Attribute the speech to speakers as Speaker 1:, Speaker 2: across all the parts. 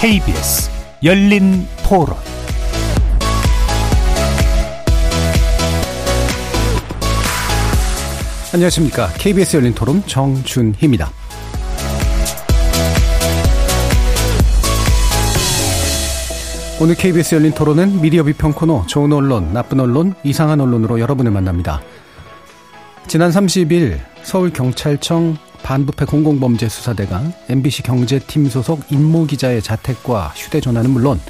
Speaker 1: KBS 열린 토론 안녕하십니까. KBS 열린 토론 정준희입니다. 오늘 KBS 열린 토론은 미디어 비평 코너 좋은 언론, 나쁜 언론, 이상한 언론으로 여러분을 만납니다. 지난 30일 서울경찰청 반부패 공공범죄 수사대가 MBC 경제팀 소속 임모 기자의 자택과 휴대전화는 물론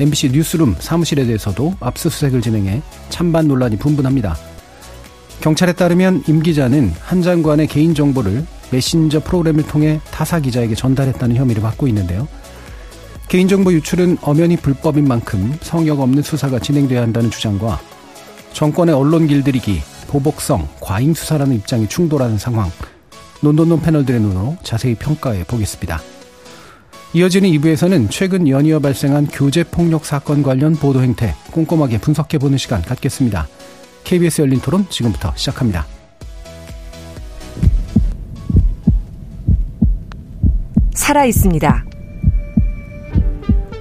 Speaker 1: MBC 뉴스룸 사무실에 대해서도 압수수색을 진행해 찬반 논란이 분분합니다. 경찰에 따르면 임 기자는 한 장관의 개인정보를 메신저 프로그램을 통해 타사 기자에게 전달했다는 혐의를 받고 있는데요. 개인정보 유출은 엄연히 불법인 만큼 성역 없는 수사가 진행돼야 한다는 주장과 정권의 언론 길들이기, 보복성, 과잉 수사라는 입장이 충돌하는 상황, 논논논 패널들의 눈으로 자세히 평가해 보겠습니다. 이어지는 2부에서는 최근 연이어 발생한 교제폭력 사건 관련 보도 행태 꼼꼼하게 분석해 보는 시간 갖겠습니다. KBS 열린 토론 지금부터 시작합니다.
Speaker 2: 살아 있습니다.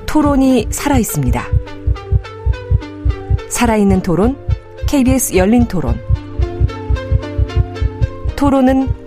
Speaker 2: 토론이 살아 있습니다. 살아있는 토론, KBS 열린 토론. 토론은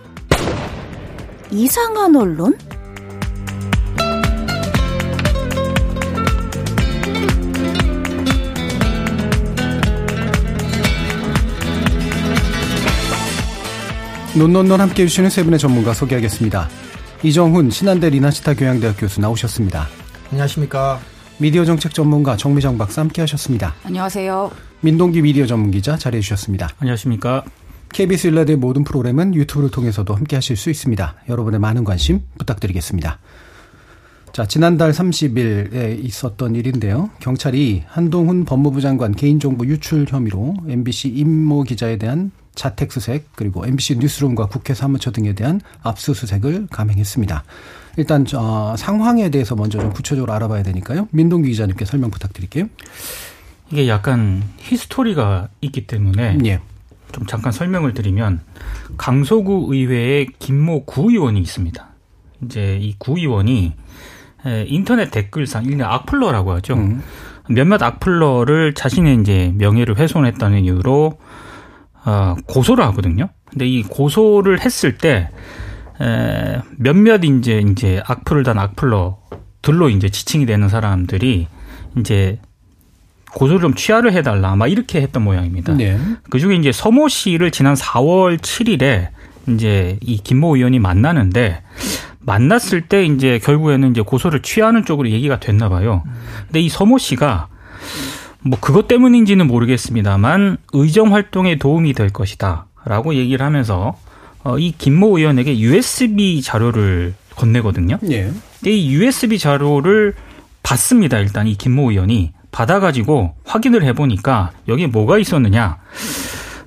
Speaker 3: 이상한 언론?
Speaker 1: 논논논 함께 해주시는 세 분의 전문가 소개하겠습니다. 이정훈 신한대 리나시타 교양대학 교수 나오셨습니다.
Speaker 4: 안녕하십니까.
Speaker 1: 미디어 정책 전문가 정미정 박사 함께 하셨습니다.
Speaker 5: 안녕하세요.
Speaker 1: 민동기 미디어 전문 기자 자리해 주셨습니다.
Speaker 6: 안녕하십니까.
Speaker 1: KBS 일라드의 모든 프로그램은 유튜브를 통해서도 함께 하실 수 있습니다. 여러분의 많은 관심 부탁드리겠습니다. 자, 지난달 30일에 있었던 일인데요. 경찰이 한동훈 법무부 장관 개인정보 유출 혐의로 MBC 임모 기자에 대한 자택 수색 그리고 MBC 뉴스룸과 국회 사무처 등에 대한 압수수색을 감행했습니다. 일단 어, 상황에 대해서 먼저 좀 구체적으로 알아봐야 되니까요. 민동기 기자님께 설명 부탁드릴게요.
Speaker 6: 이게 약간 히스토리가 있기 때문에 예. 좀 잠깐 설명을 드리면 강서구 의회에 김모 구의원이 있습니다. 이제 이 구의원이 인터넷 댓글상 일명 악플러라고 하죠. 음. 몇몇 악플러를 자신의 이제 명예를 훼손했다는 이유로 어, 고소를 하거든요. 근데 이 고소를 했을 때 에, 몇몇 이제 이제 악플을 단 악플러들로 이제 지칭이 되는 사람들이 이제 고소를 좀 취하를 해달라 막 이렇게 했던 모양입니다. 네. 그 중에 이제 서모 씨를 지난 4월 7일에 이제 이 김모 의원이 만나는데 만났을 때 이제 결국에는 이제 고소를 취하는 쪽으로 얘기가 됐나 봐요. 근데 이 서모 씨가 뭐 그것 때문인지는 모르겠습니다만 의정 활동에 도움이 될 것이다라고 얘기를 하면서 어, 이 김모 의원에게 USB 자료를 건네거든요. 예. 이 USB 자료를 받습니다. 일단 이 김모 의원이 받아가지고 확인을 해보니까 여기에 뭐가 있었느냐.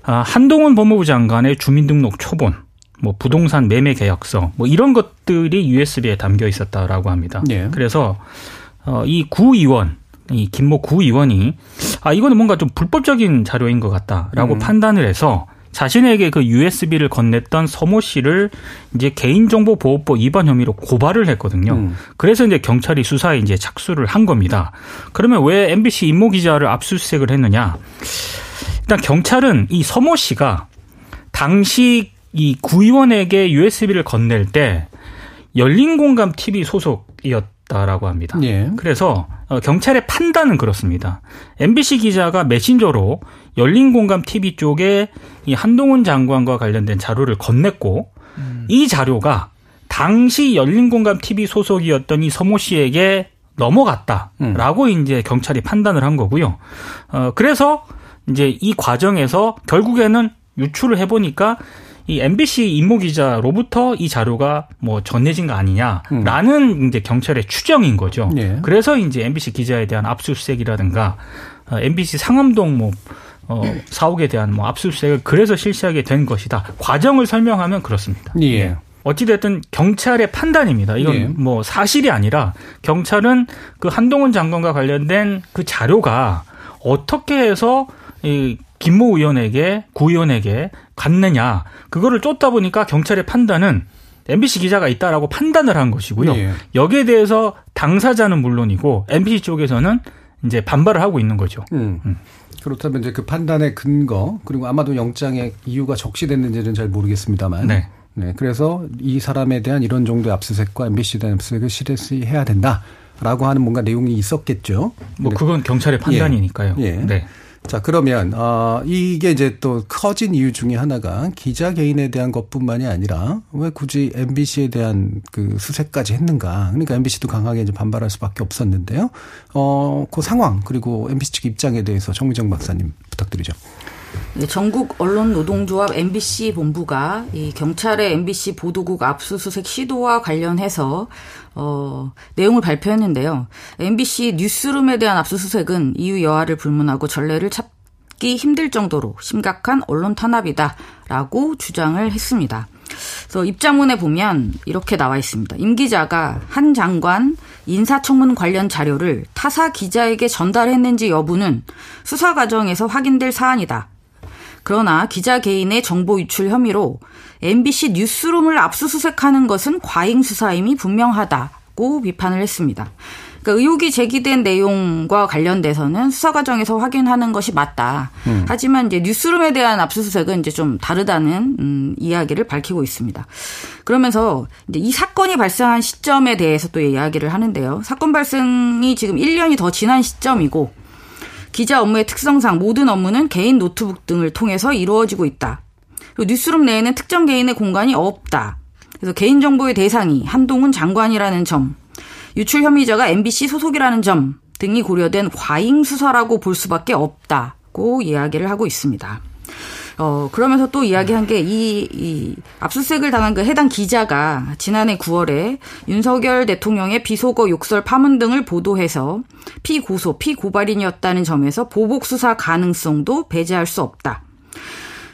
Speaker 6: 아, 한동훈 법무부 장관의 주민등록 초본, 뭐 부동산 매매 계약서, 뭐 이런 것들이 USB에 담겨 있었다라고 합니다. 예. 그래서 어, 이 구의원, 이 김모 구의원이 아 이거는 뭔가 좀 불법적인 자료인 것 같다라고 음. 판단을 해서 자신에게 그 USB를 건넸던 서모 씨를 이제 개인정보보호법 위반 혐의로 고발을 했거든요. 음. 그래서 이제 경찰이 수사에 이제 착수를 한 겁니다. 그러면 왜 MBC 임모 기자를 압수수색을 했느냐? 일단 경찰은 이 서모 씨가 당시 이 구의원에게 USB를 건넬 때 열린 공감 TV 소속이었다라고 합니다. 예. 그래서 어, 경찰의 판단은 그렇습니다. MBC 기자가 메신저로 열린 공감 TV 쪽에 이 한동훈 장관과 관련된 자료를 건넸고 음. 이 자료가 당시 열린 공감 TV 소속이었던 이 서모 씨에게 넘어갔다라고 음. 이제 경찰이 판단을 한 거고요. 어 그래서 이제 이 과정에서 결국에는 유출을 해 보니까 이 MBC 임모 기자로부터 이 자료가 뭐 전해진 거 아니냐라는 음. 이제 경찰의 추정인 거죠. 예. 그래서 이제 MBC 기자에 대한 압수수색이라든가 어, MBC 상암동 뭐 어, 사옥에 대한 뭐 압수수색을 그래서 실시하게 된 것이다. 과정을 설명하면 그렇습니다. 예. 어찌됐든 경찰의 판단입니다. 이건 예. 뭐 사실이 아니라 경찰은 그 한동훈 장관과 관련된 그 자료가 어떻게 해서 이 김모 의원에게 구 의원에게 갔느냐 그거를 쫓다 보니까 경찰의 판단은 MBC 기자가 있다라고 판단을 한 것이고요. 예. 여기에 대해서 당사자는 물론이고 MBC 쪽에서는 이제 반발을 하고 있는 거죠. 음. 음.
Speaker 1: 그렇다면 이제 그 판단의 근거 그리고 아마도 영장의 이유가 적시됐는지는 잘 모르겠습니다만. 네. 네. 그래서 이 사람에 대한 이런 정도의 압수색과 MBC에 대한 압수색을 실시해야 된다라고 하는 뭔가 내용이 있었겠죠.
Speaker 6: 뭐 그건 경찰의 판단이니까요. 예. 예. 네.
Speaker 1: 자, 그러면, 어, 이게 이제 또 커진 이유 중에 하나가 기자 개인에 대한 것 뿐만이 아니라 왜 굳이 MBC에 대한 그 수색까지 했는가. 그러니까 MBC도 강하게 이제 반발할 수 밖에 없었는데요. 어, 그 상황, 그리고 MBC 측 입장에 대해서 정미정 박사님 부탁드리죠.
Speaker 3: 네, 전국 언론 노동조합 MBC 본부가 이 경찰의 MBC 보도국 압수수색 시도와 관련해서 어, 내용을 발표했는데요. MBC 뉴스룸에 대한 압수수색은 이유 여하를 불문하고 전례를 찾기 힘들 정도로 심각한 언론 탄압이다라고 주장을 했습니다. 그래서 입장문에 보면 이렇게 나와 있습니다. 임 기자가 한 장관 인사청문 관련 자료를 타사 기자에게 전달했는지 여부는 수사 과정에서 확인될 사안이다. 그러나 기자 개인의 정보 유출 혐의로 MBC 뉴스룸을 압수수색하는 것은 과잉 수사임이 분명하다고 비판을 했습니다. 그러니까 의혹이 제기된 내용과 관련돼서는 수사 과정에서 확인하는 것이 맞다. 음. 하지만 이제 뉴스룸에 대한 압수수색은 이제 좀 다르다는 음, 이야기를 밝히고 있습니다. 그러면서 이제 이 사건이 발생한 시점에 대해서 또 이야기를 하는데요. 사건 발생이 지금 1년이 더 지난 시점이고 기자 업무의 특성상 모든 업무는 개인 노트북 등을 통해서 이루어지고 있다. 그리고 뉴스룸 내에는 특정 개인의 공간이 없다. 그래서 개인정보의 대상이 한동훈 장관이라는 점, 유출 혐의자가 MBC 소속이라는 점 등이 고려된 과잉 수사라고 볼 수밖에 없다고 이야기를 하고 있습니다. 어, 그러면서 또 이야기한 게 이, 이 압수수색을 당한 그 해당 기자가 지난해 9월에 윤석열 대통령의 비속어 욕설 파문 등을 보도해서 피고소, 피고발인이었다는 점에서 보복 수사 가능성도 배제할 수 없다.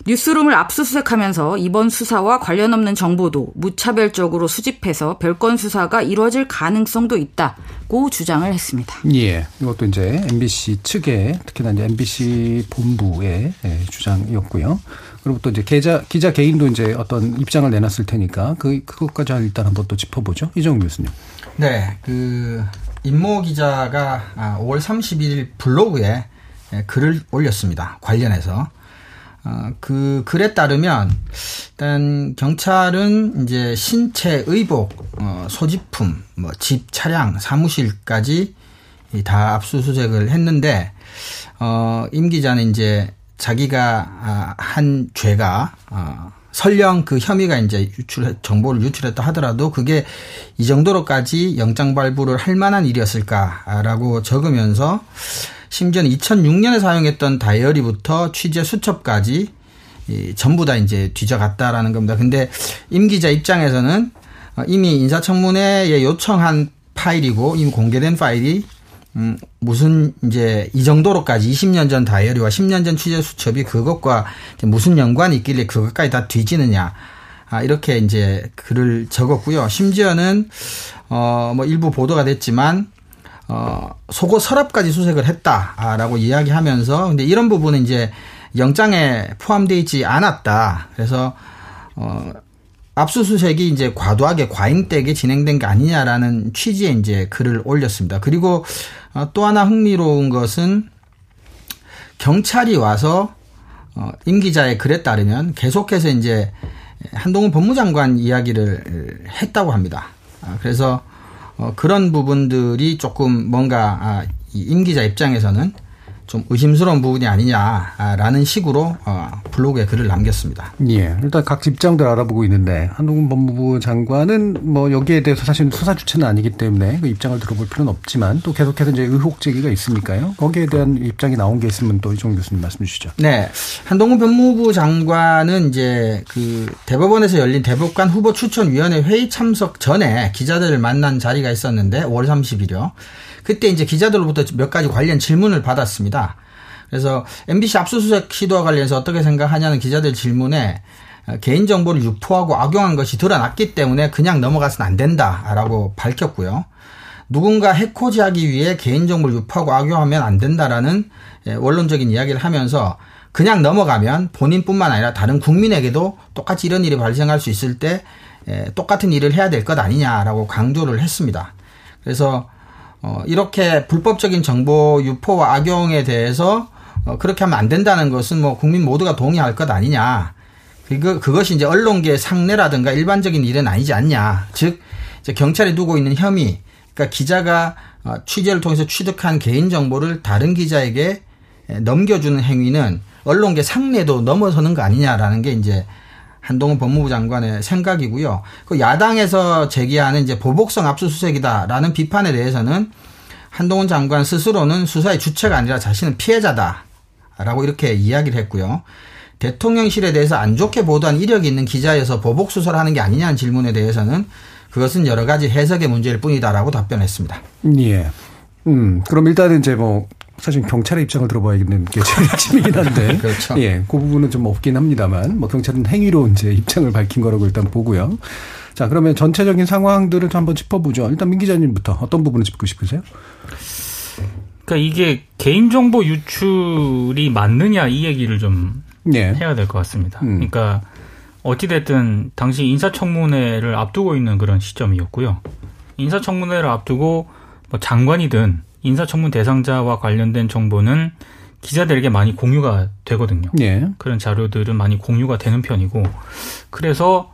Speaker 3: 뉴스룸을 압수수색하면서 이번 수사와 관련 없는 정보도 무차별적으로 수집해서 별건 수사가 이루어질 가능성도 있다고 주장을 했습니다.
Speaker 1: 예. 이것도 이제 MBC 측의 특히나 이제 MBC 본부의 예, 주장이었고요. 그리고 또 이제 기자 기자 개인도 이제 어떤 입장을 내놨을 테니까 그 그것까지 일단 한번 또 짚어보죠. 이정 교수님.
Speaker 4: 네. 그 임모 기자가 5월 아, 31일 블로그에 예, 글을 올렸습니다. 관련해서 어, 그 글에 따르면 일단 경찰은 이제 신체 의복, 어, 소지품, 뭐 집, 차량, 사무실까지 다 압수수색을 했는데 어, 임 기자는 이제 자기가 아, 한 죄가 어, 설령 그 혐의가 이제 유출 정보를 유출했다 하더라도 그게 이 정도로까지 영장 발부를 할 만한 일이었을까라고 적으면서 심지어는 2006년에 사용했던 다이어리부터 취재 수첩까지 이, 전부 다 이제 뒤져갔다라는 겁니다. 근데 임 기자 입장에서는 어, 이미 인사청문회에 요청한 파일이고 이미 공개된 파일이 음, 무슨 이제 이 정도로까지 20년 전 다이어리와 10년 전 취재 수첩이 그것과 무슨 연관이 있길래 그것까지 다 뒤지느냐. 아, 이렇게 이제 글을 적었고요. 심지어는 어, 뭐 일부 보도가 됐지만 어, 속옷 서랍까지 수색을 했다라고 이야기하면서 근데 이런 부분은 이제 영장에 포함되어 있지 않았다. 그래서 어 압수수색이 이제 과도하게 과잉되게 진행된 게 아니냐라는 취지의 이제 글을 올렸습니다. 그리고 어, 또 하나 흥미로운 것은 경찰이 와서 어, 임 기자의 글에 따르면 계속해서 이제 한동훈 법무장관 이야기를 했다고 합니다. 아, 그래서 어, 그런 부분들이 조금 뭔가 아, 임 기자 입장에서는 좀 의심스러운 부분이 아니냐라는 식으로 어, 블로그에 글을 남겼습니다.
Speaker 1: 예. 일단 각 입장들 알아보고 있는데 한동훈 법무부 장관은 뭐 여기에 대해서 사실 수사 주체는 아니기 때문에 그 입장을 들어볼 필요는 없지만 또 계속해서 이제 의혹 제기가 있으니까요. 거기에 대한 입장이 나온 게 있으면 또 이종 교수님 말씀 주시죠.
Speaker 4: 네. 한동훈 법무부 장관은 이제 그 대법원에서 열린 대법관 후보 추천위원회 회의 참석 전에 기자들을 만난 자리가 있었는데 5월 30일이요. 그때 이제 기자들로부터 몇 가지 관련 질문을 받았습니다. 그래서 MBC 압수수색 시도와 관련해서 어떻게 생각하냐는 기자들 질문에 어, 개인정보를 유포하고 악용한 것이 드러났기 때문에 그냥 넘어가서는 안 된다라고 밝혔고요. 누군가 해코지하기 위해 개인정보를 유포하고 악용하면 안 된다라는 예, 원론적인 이야기를 하면서 그냥 넘어가면 본인뿐만 아니라 다른 국민에게도 똑같이 이런 일이 발생할 수 있을 때 예, 똑같은 일을 해야 될 것 아니냐라고 강조를 했습니다. 그래서 어, 이렇게 불법적인 정보 유포와 악용에 대해서 어, 그렇게 하면 안 된다는 것은 뭐 국민 모두가 동의할 것 아니냐. 그거, 그것이 이제 언론계 상례라든가 일반적인 일은 아니지 않냐. 즉, 이제 경찰이 두고 있는 혐의, 그러니까 기자가 어, 취재를 통해서 취득한 개인정보를 다른 기자에게 넘겨주는 행위는 언론계 상례도 넘어서는 거 아니냐라는 게 이제 한동훈 법무부 장관의 생각이고요. 그 야당에서 제기하는 이제 보복성 압수수색이다라는 비판에 대해서는 한동훈 장관 스스로는 수사의 주체가 아니라 자신은 피해자다라고 이렇게 이야기를 했고요. 대통령실에 대해서 안 좋게 보도한 이력이 있는 기자여서 보복 수사를 하는 게 아니냐는 질문에 대해서는 그것은 여러 가지 해석의 문제일 뿐이다라고 답변했습니다.
Speaker 1: 예. 음, 그럼 일단은 이제 뭐 사실 경찰의 입장을 들어봐야겠는 게 제일 핵심이긴 한데. 그렇죠. 예, 그 부분은 좀 없긴 합니다만, 뭐 경찰은 행위로 이제 입장을 밝힌 거라고 일단 보고요. 자, 그러면 전체적인 상황들을 좀 한번 짚어보죠. 일단 민 기자님부터 어떤 부분을 짚고 싶으세요?
Speaker 6: 그러니까 이게 개인정보 유출이 맞느냐 이 얘기를 좀 예. 해야 될 것 같습니다. 음. 그러니까 어찌됐든 당시 인사청문회를 앞두고 있는 그런 시점이었고요. 인사청문회를 앞두고 뭐 장관이든 인사청문 대상자와 관련된 정보는 기자들에게 많이 공유가 되거든요. 예. 그런 자료들은 많이 공유가 되는 편이고 그래서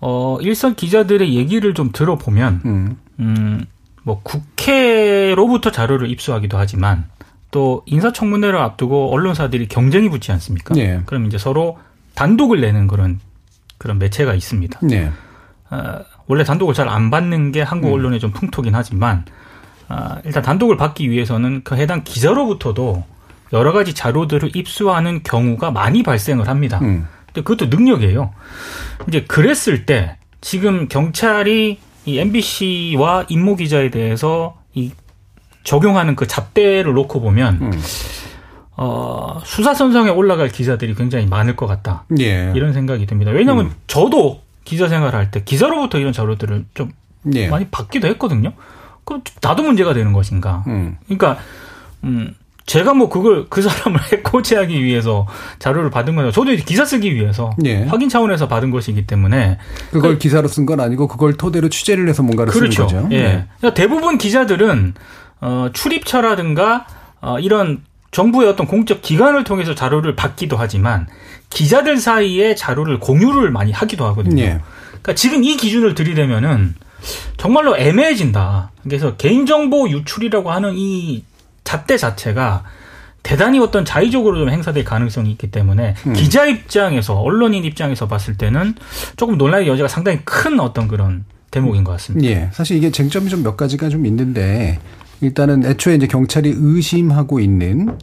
Speaker 6: 어 일선 기자들의 얘기를 좀 들어보면 음. 음 뭐 국회로부터 자료를 입수하기도 하지만 또 인사청문회를 앞두고 언론사들이 경쟁이 붙지 않습니까? 예. 그럼 이제 서로 단독을 내는 그런 그런 매체가 있습니다. 예. 어, 원래 단독을 잘 안 받는 게 한국 음. 언론의 좀 풍토긴 하지만 아, 일단 단독을 받기 위해서는 그 해당 기자로부터도 여러 가지 자료들을 입수하는 경우가 많이 발생을 합니다. 음. 근데 그것도 능력이에요. 이제 그랬을 때 지금 경찰이 이 MBC와 임모 기자에 대해서 이 적용하는 그 잣대를 놓고 보면 음. 어, 수사선상에 올라갈 기자들이 굉장히 많을 것 같다. 예. 이런 생각이 듭니다. 왜냐하면 음. 저도 기자 생활할 때 기자로부터 이런 자료들을 좀 예. 많이 받기도 했거든요. 그럼 나도 문제가 되는 것인가? 음. 그러니까 음 제가 뭐 그걸 그 사람을 해코지하기 위해서 자료를 받은 거죠. 저도 기사 쓰기 위해서 예. 확인 차원에서 받은 것이기 때문에
Speaker 1: 그걸 그, 기사로 쓴 건 아니고 그걸 토대로 취재를 해서 뭔가를 그렇죠. 쓴 거죠.
Speaker 6: 예. 네. 그러니까 대부분 기자들은 어 출입처라든가 어 이런 정부의 어떤 공적 기관을 통해서 자료를 받기도 하지만 기자들 사이에 자료를 공유를 많이 하기도 하거든요. 예. 그러니까 지금 이 기준을 들이대면은 정말로 애매해진다. 그래서 개인정보 유출이라고 하는 이 잣대 자체가 대단히 어떤 자의적으로 좀 행사될 가능성이 있기 때문에 음. 기자 입장에서 언론인 입장에서 봤을 때는 조금 논란의 여지가 상당히 큰 어떤 그런 대목인 것 같습니다.
Speaker 1: 예. 사실 이게 쟁점이 좀 몇 가지가 좀 있는데 일단은 애초에 이제 경찰이 의심하고 있는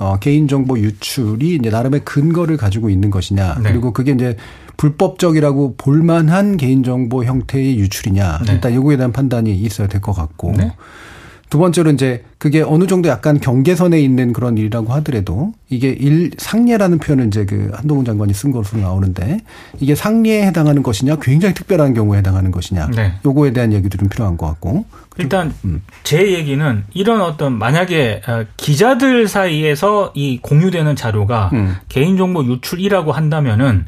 Speaker 1: 어, 개인정보 유출이 이제 나름의 근거를 가지고 있는 것이냐. 네. 그리고 그게 이제 불법적이라고 볼만한 개인정보 형태의 유출이냐. 네. 일단 요거에 대한 판단이 있어야 될 것 같고. 네. 두 번째로 이제 그게 어느 정도 약간 경계선에 있는 그런 일이라고 하더라도 이게 일 상례라는 표현을 이제 그 한동훈 장관이 쓴 것으로 나오는데 이게 상례에 해당하는 것이냐 굉장히 특별한 경우에 해당하는 것이냐 네. 요거에 대한 얘기도 좀 필요한 것 같고
Speaker 6: 일단 음. 제 얘기는 이런 어떤 만약에 어, 기자들 사이에서 이 공유되는 자료가 음. 개인정보 유출이라고 한다면은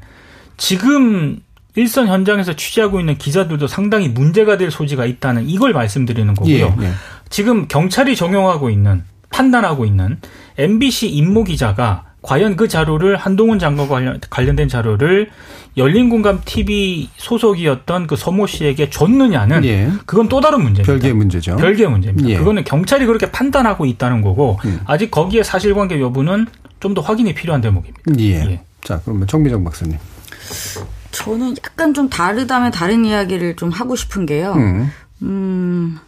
Speaker 6: 지금 일선 현장에서 취재하고 있는 기자들도 상당히 문제가 될 소지가 있다는 이걸 말씀드리는 거고요. 예, 예. 지금 경찰이 적용하고 있는 판단하고 있는 MBC 임모 기자가 과연 그 자료를 한동훈 장관과 관련, 관련된 자료를 열린공감 TV 소속이었던 그 서모 씨에게 줬느냐는 예. 그건 또 다른 문제입니다.
Speaker 1: 별개의 문제죠.
Speaker 6: 별개의 문제입니다. 예. 그거는 경찰이 그렇게 판단하고 있다는 거고 음. 아직 거기에 사실관계 여부는 좀 더 확인이 필요한 대목입니다.
Speaker 1: 예. 예. 자, 그러면 정미정 박사님.
Speaker 3: 저는 약간 좀 다르다면 다른 이야기를 좀 하고 싶은 게요. 음, 음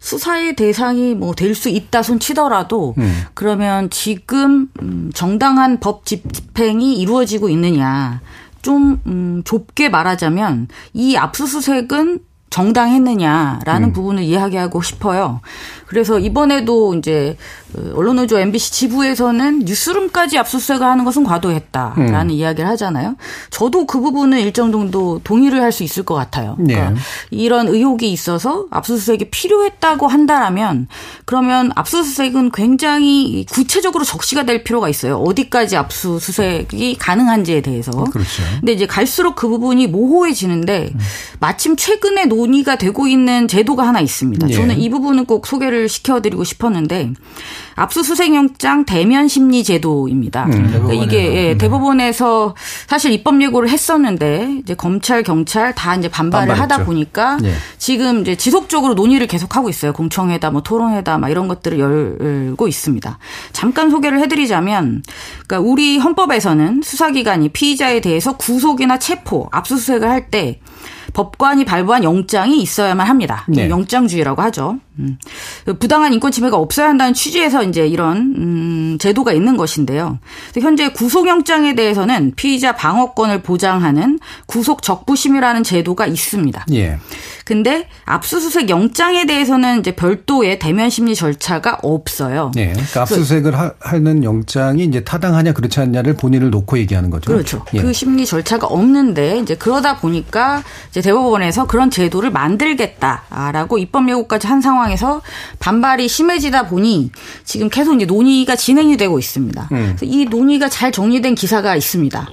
Speaker 3: 수사의 대상이 뭐 될 수 있다 손 치더라도 음. 그러면 지금 음, 정당한 법 집행이 이루어지고 있느냐. 좀 음, 좁게 말하자면 이 압수수색은 정당했느냐라는 음. 부분을 이야기하고 싶어요. 그래서 이번에도 이제 그 언론노조 MBC 지부에서는 뉴스룸까지 압수수색을 하는 것은 과도했다라는 음. 이야기를 하잖아요. 저도 그 부분은 일정 정도 동의를 할 수 있을 것 같아요. 그러니까 네. 이런 의혹이 있어서 압수수색이 필요했다고 한다라면 그러면 압수수색은 굉장히 구체적으로 적시가 될 필요가 있어요. 어디까지 압수수색이 가능한지에 대해서.
Speaker 1: 그렇죠.
Speaker 3: 근데 이제 갈수록 그 부분이 모호해지는데 음. 마침 최근에 논의가 되고 있는 제도가 하나 있습니다. 네. 저는 이 부분은 꼭 소개를 시켜드리고 싶었는데 압수수색영장 대면 심리 제도입니다. 음, 그러니까 이게 예, 네. 대법원에서 사실 입법 예고를 했었는데 이제 검찰 경찰 다 이제 반발을 반발했죠. 하다 보니까 네. 지금 이제 지속적으로 논의를 계속하고 있어요. 공청회다 뭐 토론회다 막 이런 것들을 열고 있습니다. 잠깐 소개를 해드리자면 그러니까 우리 헌법에서는 수사기관이 피의자에 대해서 구속이나 체포, 압수수색을 할때 법관이 발부한 영장이 있어야만 합니다. 네. 영장주의라고 하죠. 음. 부당한 인권 침해가 없어야 한다는 취지에서 이제 이런 음, 제도가 있는 것인데요. 현재 구속영장에 대해서는 피의자 방어권을 보장하는 구속 적부심이라는 제도가 있습니다. 예. 근데 압수수색 영장에 대해서는 이제 별도의 대면 심리 절차가 없어요.
Speaker 1: 네. 그러니까 압수수색을 하, 는 영장이 이제 타당하냐 그렇지 않냐를 본인을 놓고 얘기하는 거죠.
Speaker 3: 그렇죠. 예. 그 심리 절차가 없는데 이제 그러다 보니까 이제 대법원에서 그런 제도를 만들겠다라고 입법 예고까지 한 상황 에서 반발이 심해지다 보니 지금 계속 이제 논의가 진행이 되고 있습니다. 음. 이 논의가 잘 정리된 기사가 있습니다.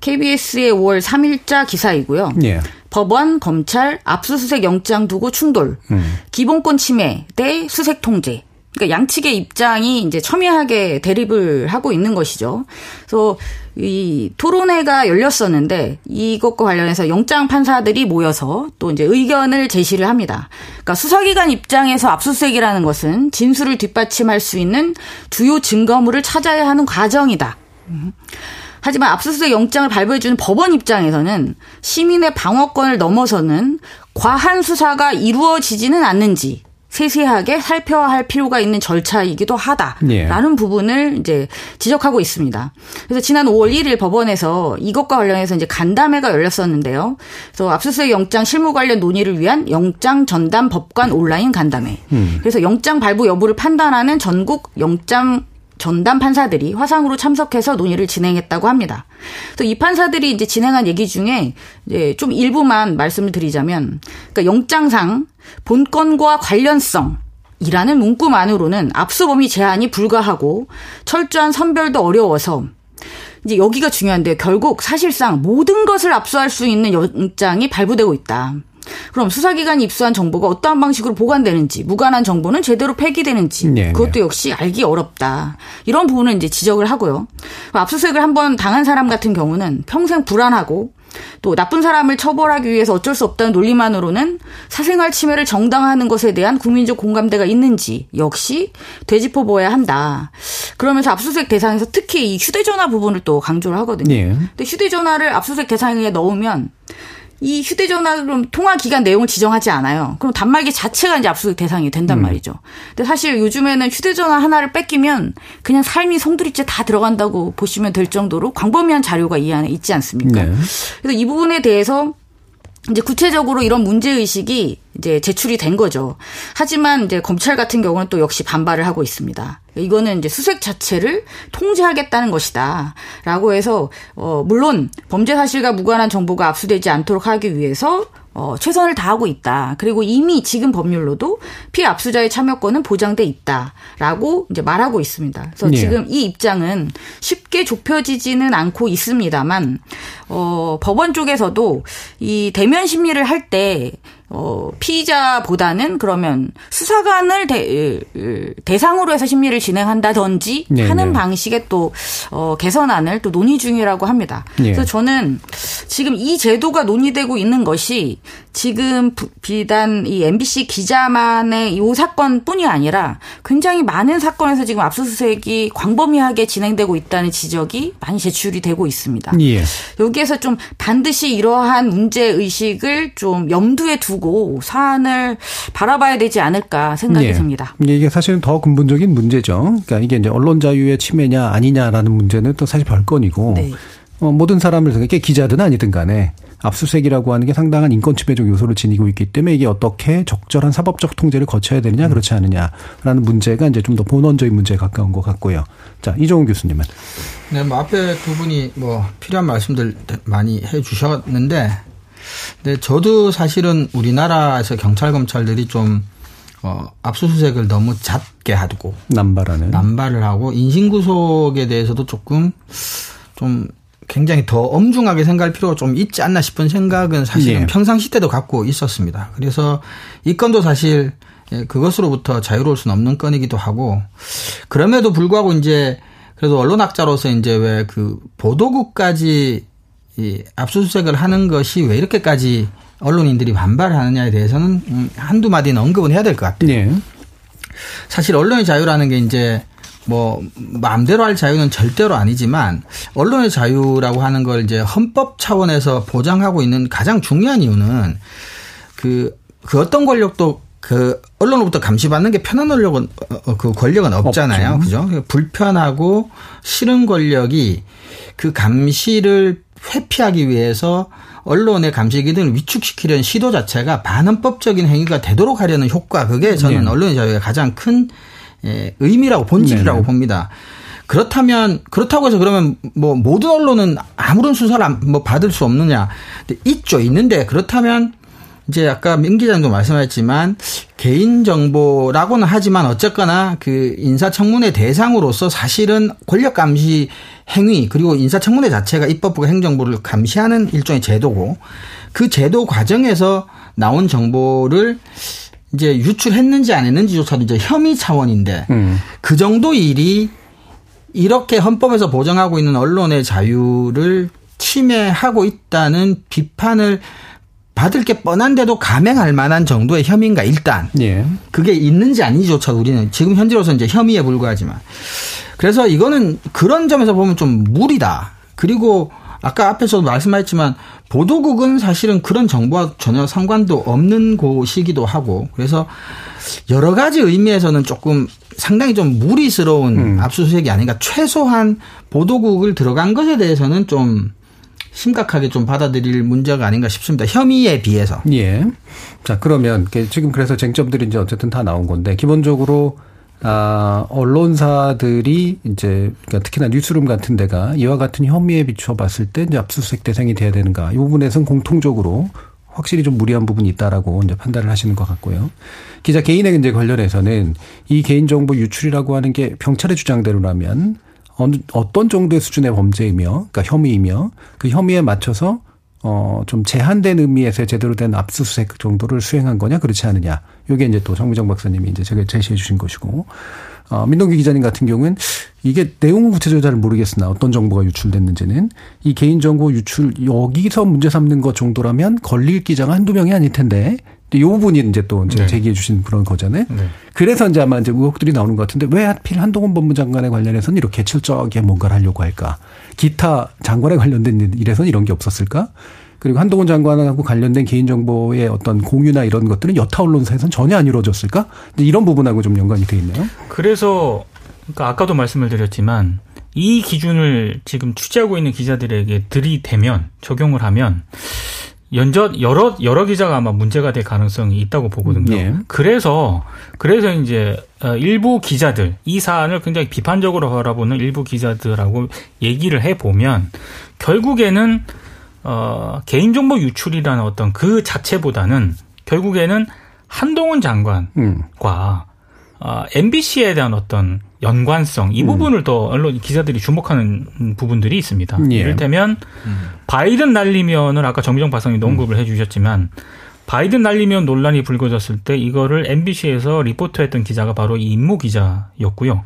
Speaker 3: KBS의 5월 3일자 기사이고요. 예. 법원, 검찰, 압수수색 영장 두고 충돌, 음. 기본권 침해 대 수색 통제. 그러니까 양측의 입장이 이제 첨예하게 대립을 하고 있는 것이죠. 그래서 이 토론회가 열렸었는데 이것과 관련해서 영장 판사들이 모여서 또 이제 의견을 제시를 합니다. 그러니까 수사기관 입장에서 압수수색이라는 것은 진술을 뒷받침할 수 있는 주요 증거물을 찾아야 하는 과정이다. 음. 하지만 압수수색 영장을 발부해주는 법원 입장에서는 시민의 방어권을 넘어서는 과한 수사가 이루어지지는 않는지 세세하게 살펴야 할 필요가 있는 절차이기도 하다라는 예. 부분을 이제 지적하고 있습니다. 그래서 지난 5월 1일 법원에서 이것과 관련해서 이제 간담회가 열렸었는데요. 그래서 압수수색 영장 실무 관련 논의를 위한 영장 전담 법관 온라인 간담회. 음. 그래서 영장 발부 여부를 판단하는 전국 영장 전담 판사들이 화상으로 참석해서 논의를 진행했다고 합니다. 또이 판사들이 이제 진행한 얘기 중에 이제 좀 일부만 말씀을 드리자면, 그러니까 영장상 본건과 관련성 이라는 문구만으로는 압수범위 제한이 불가하고 철저한 선별도 어려워서 이제 여기가 중요한데요. 결국 사실상 모든 것을 압수할 수 있는 영장이 발부되고 있다. 그럼 수사기관이 입수한 정보가 어떠한 방식으로 보관되는지, 무관한 정보는 제대로 폐기되는지, 네, 네. 그것도 역시 알기 어렵다. 이런 부분을 이제 지적을 하고요. 압수수색을 한번 당한 사람 같은 경우는 평생 불안하고 또 나쁜 사람을 처벌하기 위해서 어쩔 수 없다는 논리만으로는 사생활 침해를 정당화하는 것에 대한 국민적 공감대가 있는지 역시 되짚어 보아야 한다. 그러면서 압수수색 대상에서 특히 이 휴대전화 부분을 또 강조를 하거든요. 네. 근데 휴대전화를 압수수색 대상에 넣으면 이 휴대전화 그럼 통화 기간 내용을 지정하지 않아요. 그럼 단말기 자체가 이제 압수수색 대상이 된단 음. 말이죠. 근데 사실 요즘에는 휴대전화 하나를 뺏기면 그냥 삶이 송두리째 다 들어간다고 보시면 될 정도로 광범위한 자료가 이 안에 있지 않습니까? 네. 그래서 이 부분에 대해서 이제 구체적으로 이런 문제 의식이 이제 제출이 된 거죠. 하지만 이제 검찰 같은 경우는 또 역시 반발을 하고 있습니다. 이거는 이제 수색 자체를 통제하겠다는 것이다. 라고 해서, 어, 물론 범죄 사실과 무관한 정보가 압수되지 않도록 하기 위해서 어, 최선을 다하고 있다. 그리고 이미 지금 법률로도 피해 압수자의 참여권은 보장돼 있다라고 이제 말하고 있습니다. 그래서 네. 지금 이 입장은 쉽게 좁혀지지는 않고 있습니다만 어, 법원 쪽에서도 이 대면 심리를 할때 어, 피의자보다는 그러면 수사관을 대, 대상으로 해서 심리를 진행한다든지 네, 하는 네. 방식의 또 어, 개선안을 또 논의 중이라고 합니다. 네. 그래서 저는 지금 이 제도가 논의되고 있는 것이 지금 비단 이 MBC 기자만의 이 사건뿐이 아니라 굉장히 많은 사건에서 지금 압수수색이 광범위하게 진행되고 있다는 지적이 많이 제출이 되고 있습니다. 예. 여기에서 좀 반드시 이러한 문제 의식을 좀 염두에 두고 사안을 바라봐야 되지 않을까 생각이 예. 듭니다.
Speaker 1: 이게 사실은 더 근본적인 문제죠. 그러니까 이게 이제 언론 자유의 침해냐 아니냐라는 문제는 또 사실 별건이고 네. 어, 모든 사람을 이게 기자든 아니든 간에 압수수색이라고 하는 게 상당한 인권 침해적 요소를 지니고 있기 때문에 이게 어떻게 적절한 사법적 통제를 거쳐야 되느냐 음. 그렇지 않느냐라는 문제가 이제 좀 더 본원적인 문제에 가까운 것 같고요. 자 이종훈 교수님은.
Speaker 4: 네, 뭐 앞에 두 분이 뭐 필요한 말씀들 많이 해주셨는데 근데 저도 사실은 우리나라에서 경찰 검찰들이 좀 어, 압수수색을 너무 잦게 하고
Speaker 1: 남발하는
Speaker 4: 남발을 하고 인신구속에 대해서도 조금 좀 굉장히 더 엄중하게 생각할 필요가 좀 있지 않나 싶은 생각은 사실은 예. 평상시 때도 갖고 있었습니다. 그래서 이 건도 사실 예, 그것으로부터 자유로울 수는 없는 건이기도 하고 그럼에도 불구하고 이제 그래도 언론학자로서 이제 왜 그 보도국까지 이 압수수색을 하는 것이 왜 이렇게까지 언론인들이 반발하느냐에 대해서는 음, 한두 마디는 언급은 해야 될 것 같아요. 네. 사실 언론의 자유라는 게 이제 뭐 마음대로 할 자유는 절대로 아니지만 언론의 자유라고 하는 걸 이제 헌법 차원에서 보장하고 있는 가장 중요한 이유는 그, 그 어떤 권력도 그 언론으로부터 감시받는 게 편한 권력은 어, 어, 그 권력은 없잖아요. 없죠. 그죠? 불편하고 싫은 권력이 그 감시를 회피하기 위해서 언론의 감시 기능을 위축시키려는 시도 자체가 반헌법적인 행위가 되도록 하려는 효과 그게 저는 네. 언론의 자유의 가장 큰 예, 의미라고 본질이라고 네. 봅니다. 그렇다면 그렇다고 해서 그러면 뭐 모든 언론은 아무런 수사를 뭐 받을 수 없느냐? 있죠 있는데 그렇다면 이제 아까 민 기자님도 말씀하셨지만 개인 정보라고는 하지만 어쨌거나 그 인사청문회 대상으로서 사실은 권력 감시 행위 그리고 인사청문회 자체가 입법부가 행정부를 감시하는 일종의 제도고 그 제도 과정에서 나온 정보를 이제 유출했는지 안 했는지조차도 이제 혐의 차원인데 음. 그 정도 일이 이렇게 헌법에서 보장하고 있는 언론의 자유를 침해하고 있다는 비판을 받을 게 뻔한데도 감행할 만한 정도의 혐의인가 일단 예. 그게 있는지 아닌지조차 우리는 지금 현재로서 이제 혐의에 불과하지만 그래서 이거는 그런 점에서 보면 좀 무리다. 그리고 아까 앞에서도 말씀하셨지만 보도국은 사실은 그런 정보와 전혀 상관도 없는 곳이기도 하고 그래서 여러 가지 의미에서는 조금 상당히 좀 무리스러운 음. 압수수색이 아닌가 최소한 보도국을 들어간 것에 대해서는 좀 심각하게 좀 받아들일 문제가 아닌가 싶습니다. 혐의에 비해서.
Speaker 1: 예. 자, 그러면 지금 그래서 쟁점들이 이제 어쨌든 다 나온 건데 기본적으로 아, 언론사들이 이제 그러니까 특히나 뉴스룸 같은 데가 이와 같은 혐의에 비춰 봤을 때 이제 압수수색 대상이 돼야 되는가. 이 부분에서는 공통적으로 확실히 좀 무리한 부분이 있다라고 이제 판단을 하시는 것 같고요. 기자 개인의 이제 관련해서는 이 개인정보 유출이라고 하는 게 병찰의 주장대로라면 어느 어떤 정도의 수준의 범죄이며 그러니까 혐의이며 그 혐의에 맞춰서 어, 좀 제한된 의미에서 제대로 된 압수수색 정도를 수행한 거냐, 그렇지 않느냐. 요게 이제 또 정미정 박사님이 이제 제가 제시해 주신 것이고, 어, 민동기 기자님 같은 경우는 이게 내용은 구체적으로 잘 모르겠으나 어떤 정보가 유출됐는지는 이 개인정보 유출, 여기서 문제 삼는 것 정도라면 걸릴 기자가 한두 명이 아닐 텐데 이 부분이 이제 또 이제 네. 제기해 주신 그런 거잖아요. 네. 그래서 이제 아마 이제 의혹들이 나오는 것 같은데 왜 하필 한동훈 법무장관에 관련해서는 이렇게 철저하게 뭔가를 하려고 할까? 기타 장관에 관련된 일에서는 이런 게 없었을까? 그리고 한동훈 장관하고 관련된 개인정보의 어떤 공유나 이런 것들은 여타 언론사에서는 전혀 안 이루어졌을까? 이런 부분하고 좀 연관이 돼 있네요.
Speaker 6: 그래서 그러니까 아까도 말씀을 드렸지만 이 기준을 지금 취재하고 있는 기자들에게 들이대면 적용을 하면 연전 여러 여러 기자가 아마 문제가 될 가능성이 있다고 보거든요. 네. 그래서 그래서 이제 어, 일부 기자들 이 사안을 굉장히 비판적으로 바라보는 일부 기자들하고 얘기를 해 보면 결국에는 어 개인정보 유출이라는 어떤 그 자체보다는 결국에는 한동훈 장관과 음. 어, MBC에 대한 어떤 연관성 이 음. 부분을 더 언론 기자들이 주목하는 부분들이 있습니다. 예. 이를테면 음. 바이든 날리면은 아까 정비정 박사님도 언급을 음. 해주셨지만 바이든 날리면 논란이 불거졌을 때 이거를 MBC에서 리포트했던 기자가 바로 이 임모 기자였고요.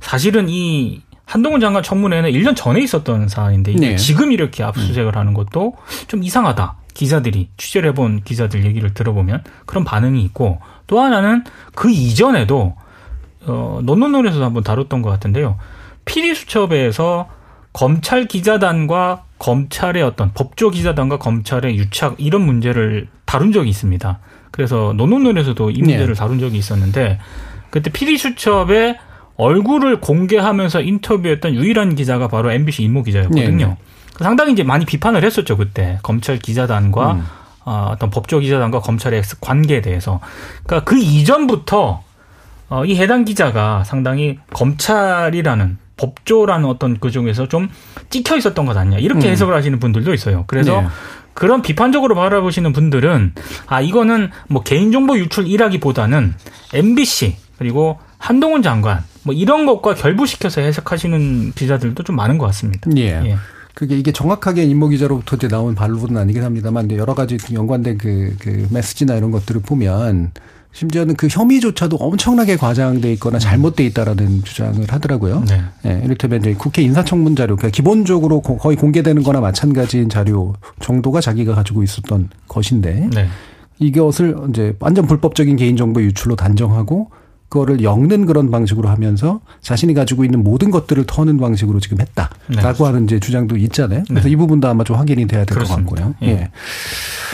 Speaker 6: 사실은 이 한동훈 장관 청문회는 1년 전에 있었던 사안인데 네. 지금 이렇게 압수수색을 하는 것도 좀 이상하다. 기자들이 취재를 해본 기자들 얘기를 들어보면 그런 반응이 있고 또 하나는 그 이전에도 어 논논논에서도 한번 다뤘던 것 같은데요. PD 수첩에서 검찰 기자단과 검찰의 어떤 법조 기자단과 검찰의 유착 이런 문제를 다룬 적이 있습니다. 그래서 논논논에서도 이 문제를 네. 다룬 적이 있었는데 그때 PD 수첩에 얼굴을 공개하면서 인터뷰했던 유일한 기자가 바로 MBC 임모 기자였거든요. 네. 상당히 이제 많이 비판을 했었죠 그때 검찰 기자단과 음. 어, 어떤 법조 기자단과 검찰의 관계에 대해서. 그러니까 그 이전부터 어, 이 해당 기자가 상당히 검찰이라는 법조라는 어떤 그 중에서 좀 찍혀 있었던 것 아니냐 이렇게 음. 해석을 하시는 분들도 있어요. 그래서 네. 그런 비판적으로 바라보시는 분들은 아 이거는 뭐 개인정보 유출이라기보다는 MBC 그리고 한동훈 장관 뭐 이런 것과 결부시켜서 해석하시는 기자들도 좀 많은 것 같습니다.
Speaker 1: 예. 예. 그게 이게 정확하게 임모 기자로부터 이제 나온 반론은 아니긴 합니다만 여러 가지 연관된 그, 그 메시지나 이런 것들을 보면 심지어는 그 혐의조차도 엄청나게 과장돼 있거나 잘못돼 있다라는 주장을 하더라고요. 네. 네 이를테면 이제 국회 인사청문 자료, 그러니까 기본적으로 거의 공개되는 거나 마찬가지인 자료 정도가 자기가 가지고 있었던 것인데 네. 이것을 이제 완전 불법적인 개인정보 유출로 단정하고 그 거를 엮는 그런 방식으로 하면서 자신이 가지고 있는 모든 것들을 터는 방식으로 지금 했다라고 네. 하는 이제 주장도 있잖아요. 그래서 네. 이 부분도 아마 좀 확인이 돼야 될 것 같고요. 예. 예.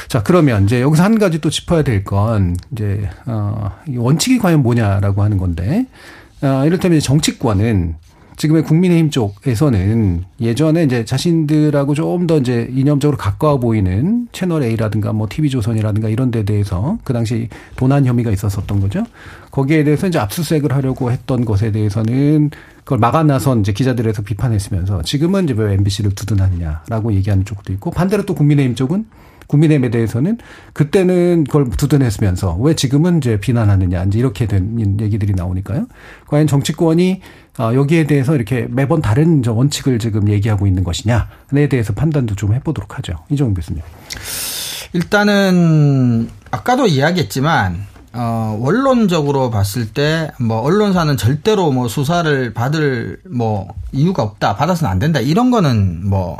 Speaker 1: 자 그러면 이제 여기서 한 가지 또 짚어야 될 건 이제 어 원칙이 과연 뭐냐라고 하는 건데 어 이를테면 정치권은 지금의 국민의힘 쪽에서는 예전에 이제 자신들하고 좀 더 이제 이념적으로 가까워 보이는 채널 A라든가 뭐 TV조선이라든가 이런 데 대해서 그 당시 도난 혐의가 있었었던 거죠. 거기에 대해서 이제 압수수색을 하려고 했던 것에 대해서는 그걸 막아 나선 이제 기자들에서 비판했으면서 지금은 이제 왜 MBC를 두둔하느냐라고 얘기하는 쪽도 있고 반대로 또 국민의힘 쪽은 국민의힘에 대해서는 그때는 그걸 두둔했으면서 왜 지금은 이제 비난하느냐 이제 이렇게 된 얘기들이 나오니까요. 과연 정치권이 어, 여기에 대해서 이렇게 매번 다른 원칙을 지금 얘기하고 있는 것이냐에 대해서 판단도 좀 해보도록 하죠. 이종훈 교수님.
Speaker 4: 일단은 아까도 이야기했지만 어, 원론적으로 봤을 때, 뭐, 언론사는 절대로 뭐 수사를 받을 뭐 이유가 없다, 받아서는 안 된다, 이런 거는 뭐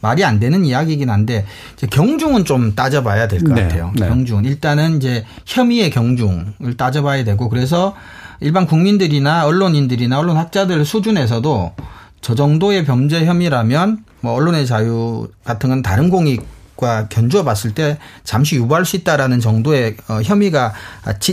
Speaker 4: 말이 안 되는 이야기이긴 한데 이제 경중은 좀 따져봐야 될것 네, 같아요. 네. 경중 일단은 이제 혐의의 경중을 따져봐야 되고 그래서 일반 국민들이나 언론인들이나 언론 학자들 수준에서도 저 정도의 범죄 혐의라면 뭐 언론의 자유 같은 건 다른 공익과 견주어 봤을 때 잠시 유발할 수 있다라는 정도의 어, 혐의가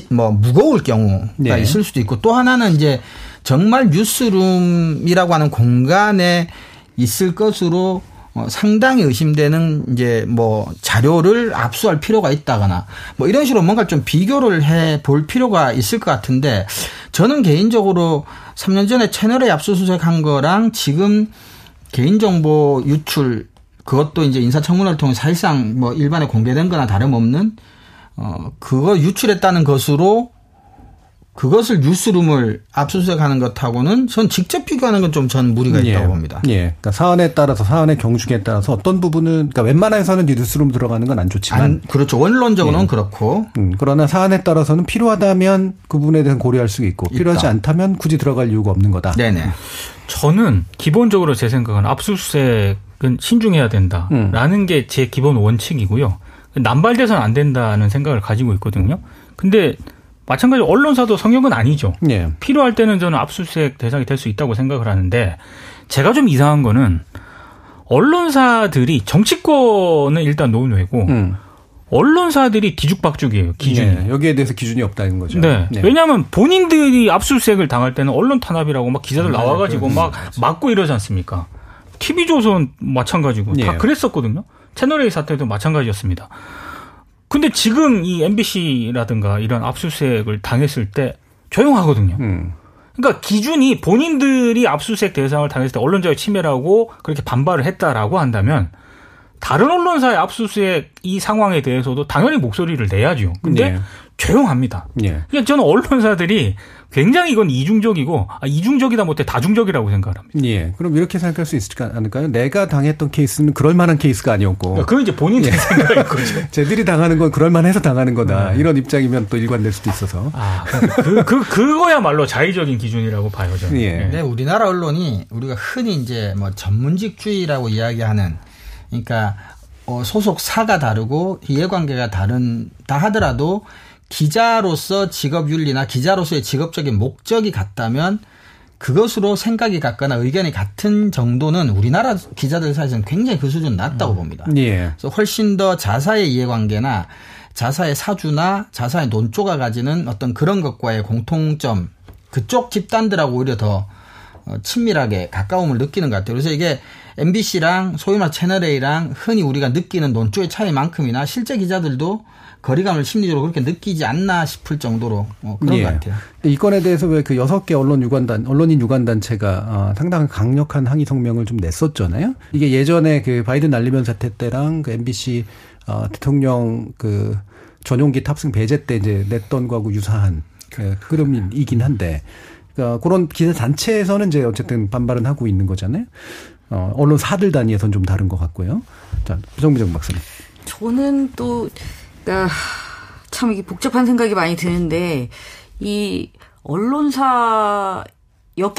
Speaker 4: 뭐 무거울 경우가 네. 있을 수도 있고 또 하나는 이제 정말 뉴스룸이라고 하는 공간에 있을 것으로 어, 상당히 의심되는 이제 뭐 자료를 압수할 필요가 있다거나 뭐 이런 식으로 뭔가 좀 비교를 해 볼 필요가 있을 것 같은데 저는 개인적으로 3년 전에 채널에 압수수색한 거랑 지금 개인정보 유출 그것도 이제 인사청문회를 통해 사실상 뭐 일반에 공개된 거나 다름없는 어 그거 유출했다는 것으로 그것을 뉴스룸을 압수수색하는 것하고는 전 직접 비교하는 건좀전 무리가 있다고
Speaker 1: 예.
Speaker 4: 봅니다.
Speaker 1: 예. 그러니까 사안에 따라서 사안의 경중에 따라서 어떤 부분은 그러니까 웬만해서는 뉴스룸 들어가는 건 안 좋지만 안,
Speaker 4: 그렇죠. 원론적으로는 예. 그렇고.
Speaker 1: 음, 그러나 사안에 따라서는 필요하다면 그 부분에 대해서 고려할 수 있고 필요하지 있다. 않다면 굳이 들어갈 이유가 없는 거다.
Speaker 4: 네네.
Speaker 6: 저는 기본적으로 제 생각은 압수수색은 신중해야 된다라는 음. 게제 기본 원칙이고요. 남발돼서는 안 된다는 생각을 가지고 있거든요. 근데 마찬가지로 언론사도 성역은 아니죠. 예. 필요할 때는 저는 압수수색 대상이 될 수 있다고 생각을 하는데 제가 좀 이상한 거는 언론사들이 정치권은 일단 노노이고 음. 언론사들이 뒤죽박죽이에요. 기준이. 네,
Speaker 1: 여기에 대해서 기준이 없다는 거죠.
Speaker 6: 네. 네. 왜냐하면 본인들이 압수수색을 당할 때는 언론 탄압이라고 막 기자들 음, 나와가지고 막 맞아. 맞고 이러지 않습니까? TV조선 마찬가지고 다 예. 그랬었거든요. 채널A 사태도 마찬가지였습니다. 근데 지금 이 MBC라든가 이런 압수수색을 당했을 때 조용하거든요. 음. 그러니까 기준이 본인들이 압수수색 대상을 당했을 때 언론자유 침해라고 그렇게 반발을 했다라고 한다면 다른 언론사의 압수수색 이 상황에 대해서도 당연히 목소리를 내야죠. 근데 네. 조용합니다. 예. 그러니까 저는 언론사들이 굉장히 이건 이중적이고 아, 이중적이다 못해 다중적이라고 생각을 합니다.
Speaker 1: 예. 그럼 이렇게 생각할 수 있지 않을까요? 내가 당했던 케이스는 그럴 만한 케이스가 아니었고.
Speaker 6: 그건 이제 본인의 예. 생각인 거죠.
Speaker 1: 쟤들이 당하는 건 그럴 만해서 당하는 거다. 네. 이런 입장이면 또 일관될 수도 있어서.
Speaker 6: 아, 그, 그, 그거야말로 자의적인 기준이라고 봐요, 저는.
Speaker 4: 예. 네, 우리나라 언론이 우리가 흔히 이제 뭐 전문직주의라고 이야기하는 그러니까 어, 소속사가 다르고 이해관계가 다른 다 하더라도 기자로서 직업 윤리나 기자로서의 직업적인 목적이 같다면 그것으로 생각이 같거나 의견이 같은 정도는 우리나라 기자들 사이에서는 굉장히 그 수준 낮다고 음. 봅니다. 예. 그래서 훨씬 더 자사의 이해관계나 자사의 사주나 자사의 논조가 가지는 어떤 그런 것과의 공통점 그쪽 집단들하고 오히려 더 어, 친밀하게 가까움을 느끼는 것 같아요. 그래서 이게 MBC랑 소위 말 채널 A랑 흔히 우리가 느끼는 논조의 차이만큼이나 실제 기자들도 거리감을 심리적으로 그렇게 느끼지 않나 싶을 정도로 어, 그런 예. 것 같아요.
Speaker 1: 이 건에 대해서 왜 그 여섯 개 언론 유관단 언론인 유관단체가 어, 상당히 강력한 항의 성명을 좀 냈었잖아요. 이게 예전에 그 바이든 날리면 사태 때랑 그 MBC 어, 대통령 그 전용기 탑승 배제 때 이제 냈던 거하고 유사한 그 흐름이긴 한데 그러니까 그런 기자 단체에서는 이제 어쨌든 반발은 하고 있는 거잖아요. 어, 언론사들 단위에서는 좀 다른 것 같고요. 자, 부정부정 박사님.
Speaker 3: 저는 또 그러니까 참 이게 복잡한 생각이 많이 드는데 이 언론사였기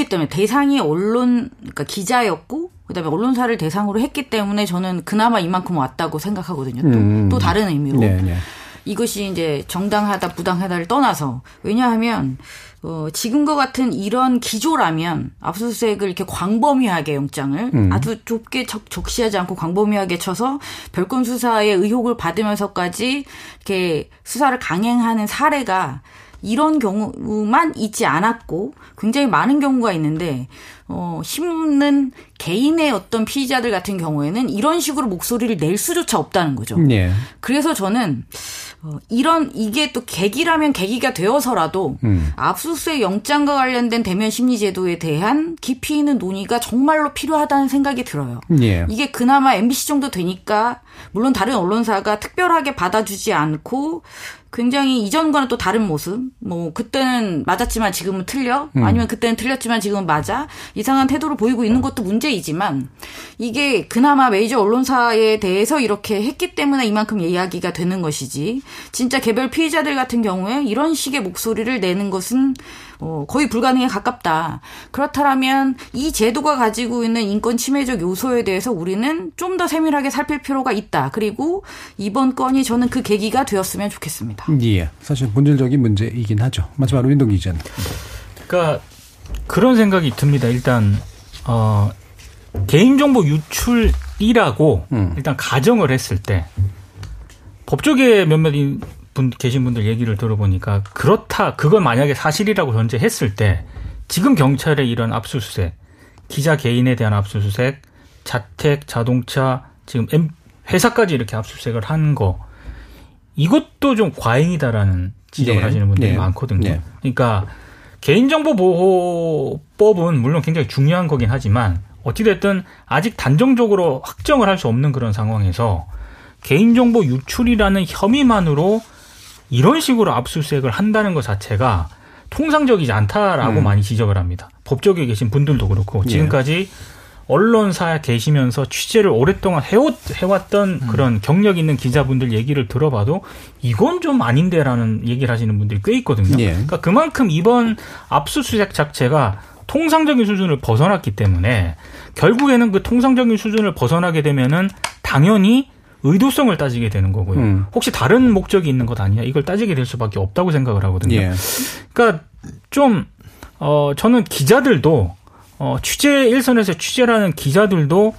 Speaker 3: 때문에 대상이 언론 그러니까 기자였고 그다음에 언론사를 대상으로 했기 때문에 저는 그나마 이만큼 왔다고 생각하거든요. 또, 음. 또 다른 의미로. 네, 네. 이것이 이제 정당하다 부당하다를 떠나서 왜냐하면 어, 지금과 같은 이런 기조라면 압수수색을 이렇게 광범위하게 영장을 음. 아주 좁게 적, 적시하지 않고 광범위하게 쳐서 별건 수사의 의혹을 받으면서까지 이렇게 수사를 강행하는 사례가 이런 경우만 있지 않았고 굉장히 많은 경우가 있는데 어, 힘은 개인의 어떤 피의자들 같은 경우에는 이런 식으로 목소리를 낼 수조차 없다는 거죠. 네. 그래서 저는 어, 이런 이게 또 계기라면 계기가 되어서라도 음. 압수수색 영장과 관련된 대면 심리 제도에 대한 깊이 있는 논의가 정말로 필요하다는 생각이 들어요. 예. 이게 그나마 MBC 정도 되니까 물론 다른 언론사가 특별하게 받아주지 않고 굉장히 이전과는 또 다른 모습. 뭐 그때는 맞았지만 지금은 틀려. 음. 아니면 그때는 틀렸지만 지금은 맞아. 이상한 태도를 보이고 있는 것도 문제이지만 이게 그나마 메이저 언론사에 대해서 이렇게 했기 때문에 이만큼 이야기가 되는 것이지. 진짜 개별 피의자들 같은 경우에 이런 식의 목소리를 내는 것은 어, 거의 불가능에 가깝다. 그렇다면 이 제도가 가지고 있는 인권 침해적 요소에 대해서 우리는 좀 더 세밀하게 살필 필요가 있다. 그리고 이번 건이 저는 그 계기가 되었으면 좋겠습니다.
Speaker 1: 예. 사실 본질적인 문제이긴 하죠. 마지막으로 윤동 기자는.
Speaker 6: 그러니까 그런 생각이 듭니다. 일단 어, 개인정보 유출이라고 음. 일단 가정을 했을 때 법조계 몇몇 분 계신 분들 얘기를 들어보니까 그렇다 그걸 만약에 사실이라고 전제했을 때 지금 경찰의 이런 압수수색 기자 개인에 대한 압수수색 자택 자동차 지금 회사까지 이렇게 압수수색을 한 거 이것도 좀 과잉이다라는 지적을 네. 하시는 분들이 네. 많거든요. 네. 그러니까 개인정보 보호법은 물론 굉장히 중요한 거긴 하지만 어찌됐든 아직 단정적으로 확정을 할 수 없는 그런 상황에서 개인정보 유출이라는 혐의만으로 이런 식으로 압수수색을 한다는 것 자체가 통상적이지 않다라고 음. 많이 지적을 합니다. 법조계에 계신 분들도 그렇고 예. 지금까지 언론사에 계시면서 취재를 오랫동안 해왔, 해왔던 음. 그런 경력 있는 기자분들 얘기를 들어봐도 이건 좀 아닌데라는 얘기를 하시는 분들이 꽤 있거든요. 예. 그러니까 그만큼 이번 압수수색 자체가 통상적인 수준을 벗어났기 때문에 결국에는 그 통상적인 수준을 벗어나게 되면은 당연히 의도성을 따지게 되는 거고요. 음. 혹시 다른 목적이 있는 것 아니냐 이걸 따지게 될 수밖에 없다고 생각을 하거든요. 예. 그러니까 좀 어, 저는 기자들도 어, 취재 일선에서 취재라는 기자들도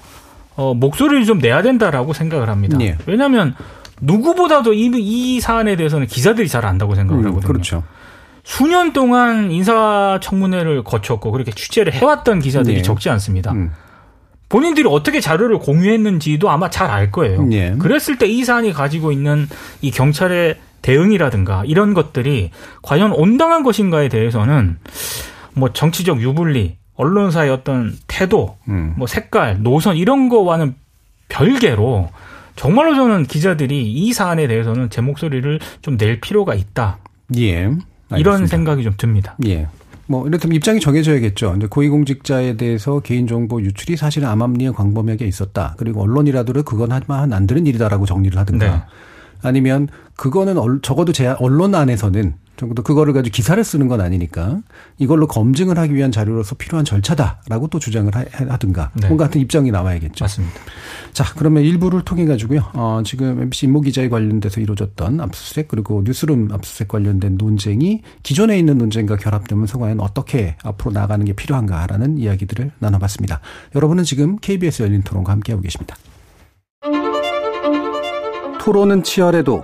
Speaker 6: 어, 목소리를 좀 내야 된다라고 생각을 합니다. 예. 왜냐하면 누구보다도 이, 이 사안에 대해서는 기자들이 잘 안다고 생각을 음, 하거든요.
Speaker 1: 그렇죠.
Speaker 6: 수년 동안 인사청문회를 거쳤고 그렇게 취재를 해왔던 기자들이 예. 적지 않습니다. 음. 본인들이 어떻게 자료를 공유했는지도 아마 잘 알 거예요. 예. 그랬을 때 이 사안이 가지고 있는 이 경찰의 대응이라든가 이런 것들이 과연 온당한 것인가에 대해서는 뭐 정치적 유불리, 언론사의 어떤 태도, 음. 뭐 색깔, 노선 이런 거와는 별개로 정말로 저는 기자들이 이 사안에 대해서는 제 목소리를 좀 낼 필요가 있다.
Speaker 1: 예.
Speaker 6: 알겠습니다. 이런 생각이 좀 듭니다.
Speaker 1: 예. 뭐 이렇다면 입장이 정해져야겠죠. 근데 고위공직자에 대해서 개인정보 유출이 사실은 암암리에 광범위하게 있었다. 그리고 언론이라도 그건 하면 안 되는 일이다라고 정리를 하든가. 네. 아니면 그거는 적어도 제 언론 안에서는 적어도 그거를 가지고 기사를 쓰는 건 아니니까 이걸로 검증을 하기 위한 자료로서 필요한 절차다라고 또 주장을 하든가 네. 뭔가 같은 입장이 나와야겠죠.
Speaker 6: 맞습니다.
Speaker 1: 자 그러면 일부를 통해 가지고요. 어, 지금 MBC 임모 기자에 관련돼서 이루어졌던 압수수색 그리고 뉴스룸 압수수색 관련된 논쟁이 기존에 있는 논쟁과 결합되면서 과연 어떻게 앞으로 나가는 게 필요한가라는 이야기들을 나눠봤습니다. 여러분은 지금 KBS 열린 토론과 함께하고 계십니다. 토론은 치열해도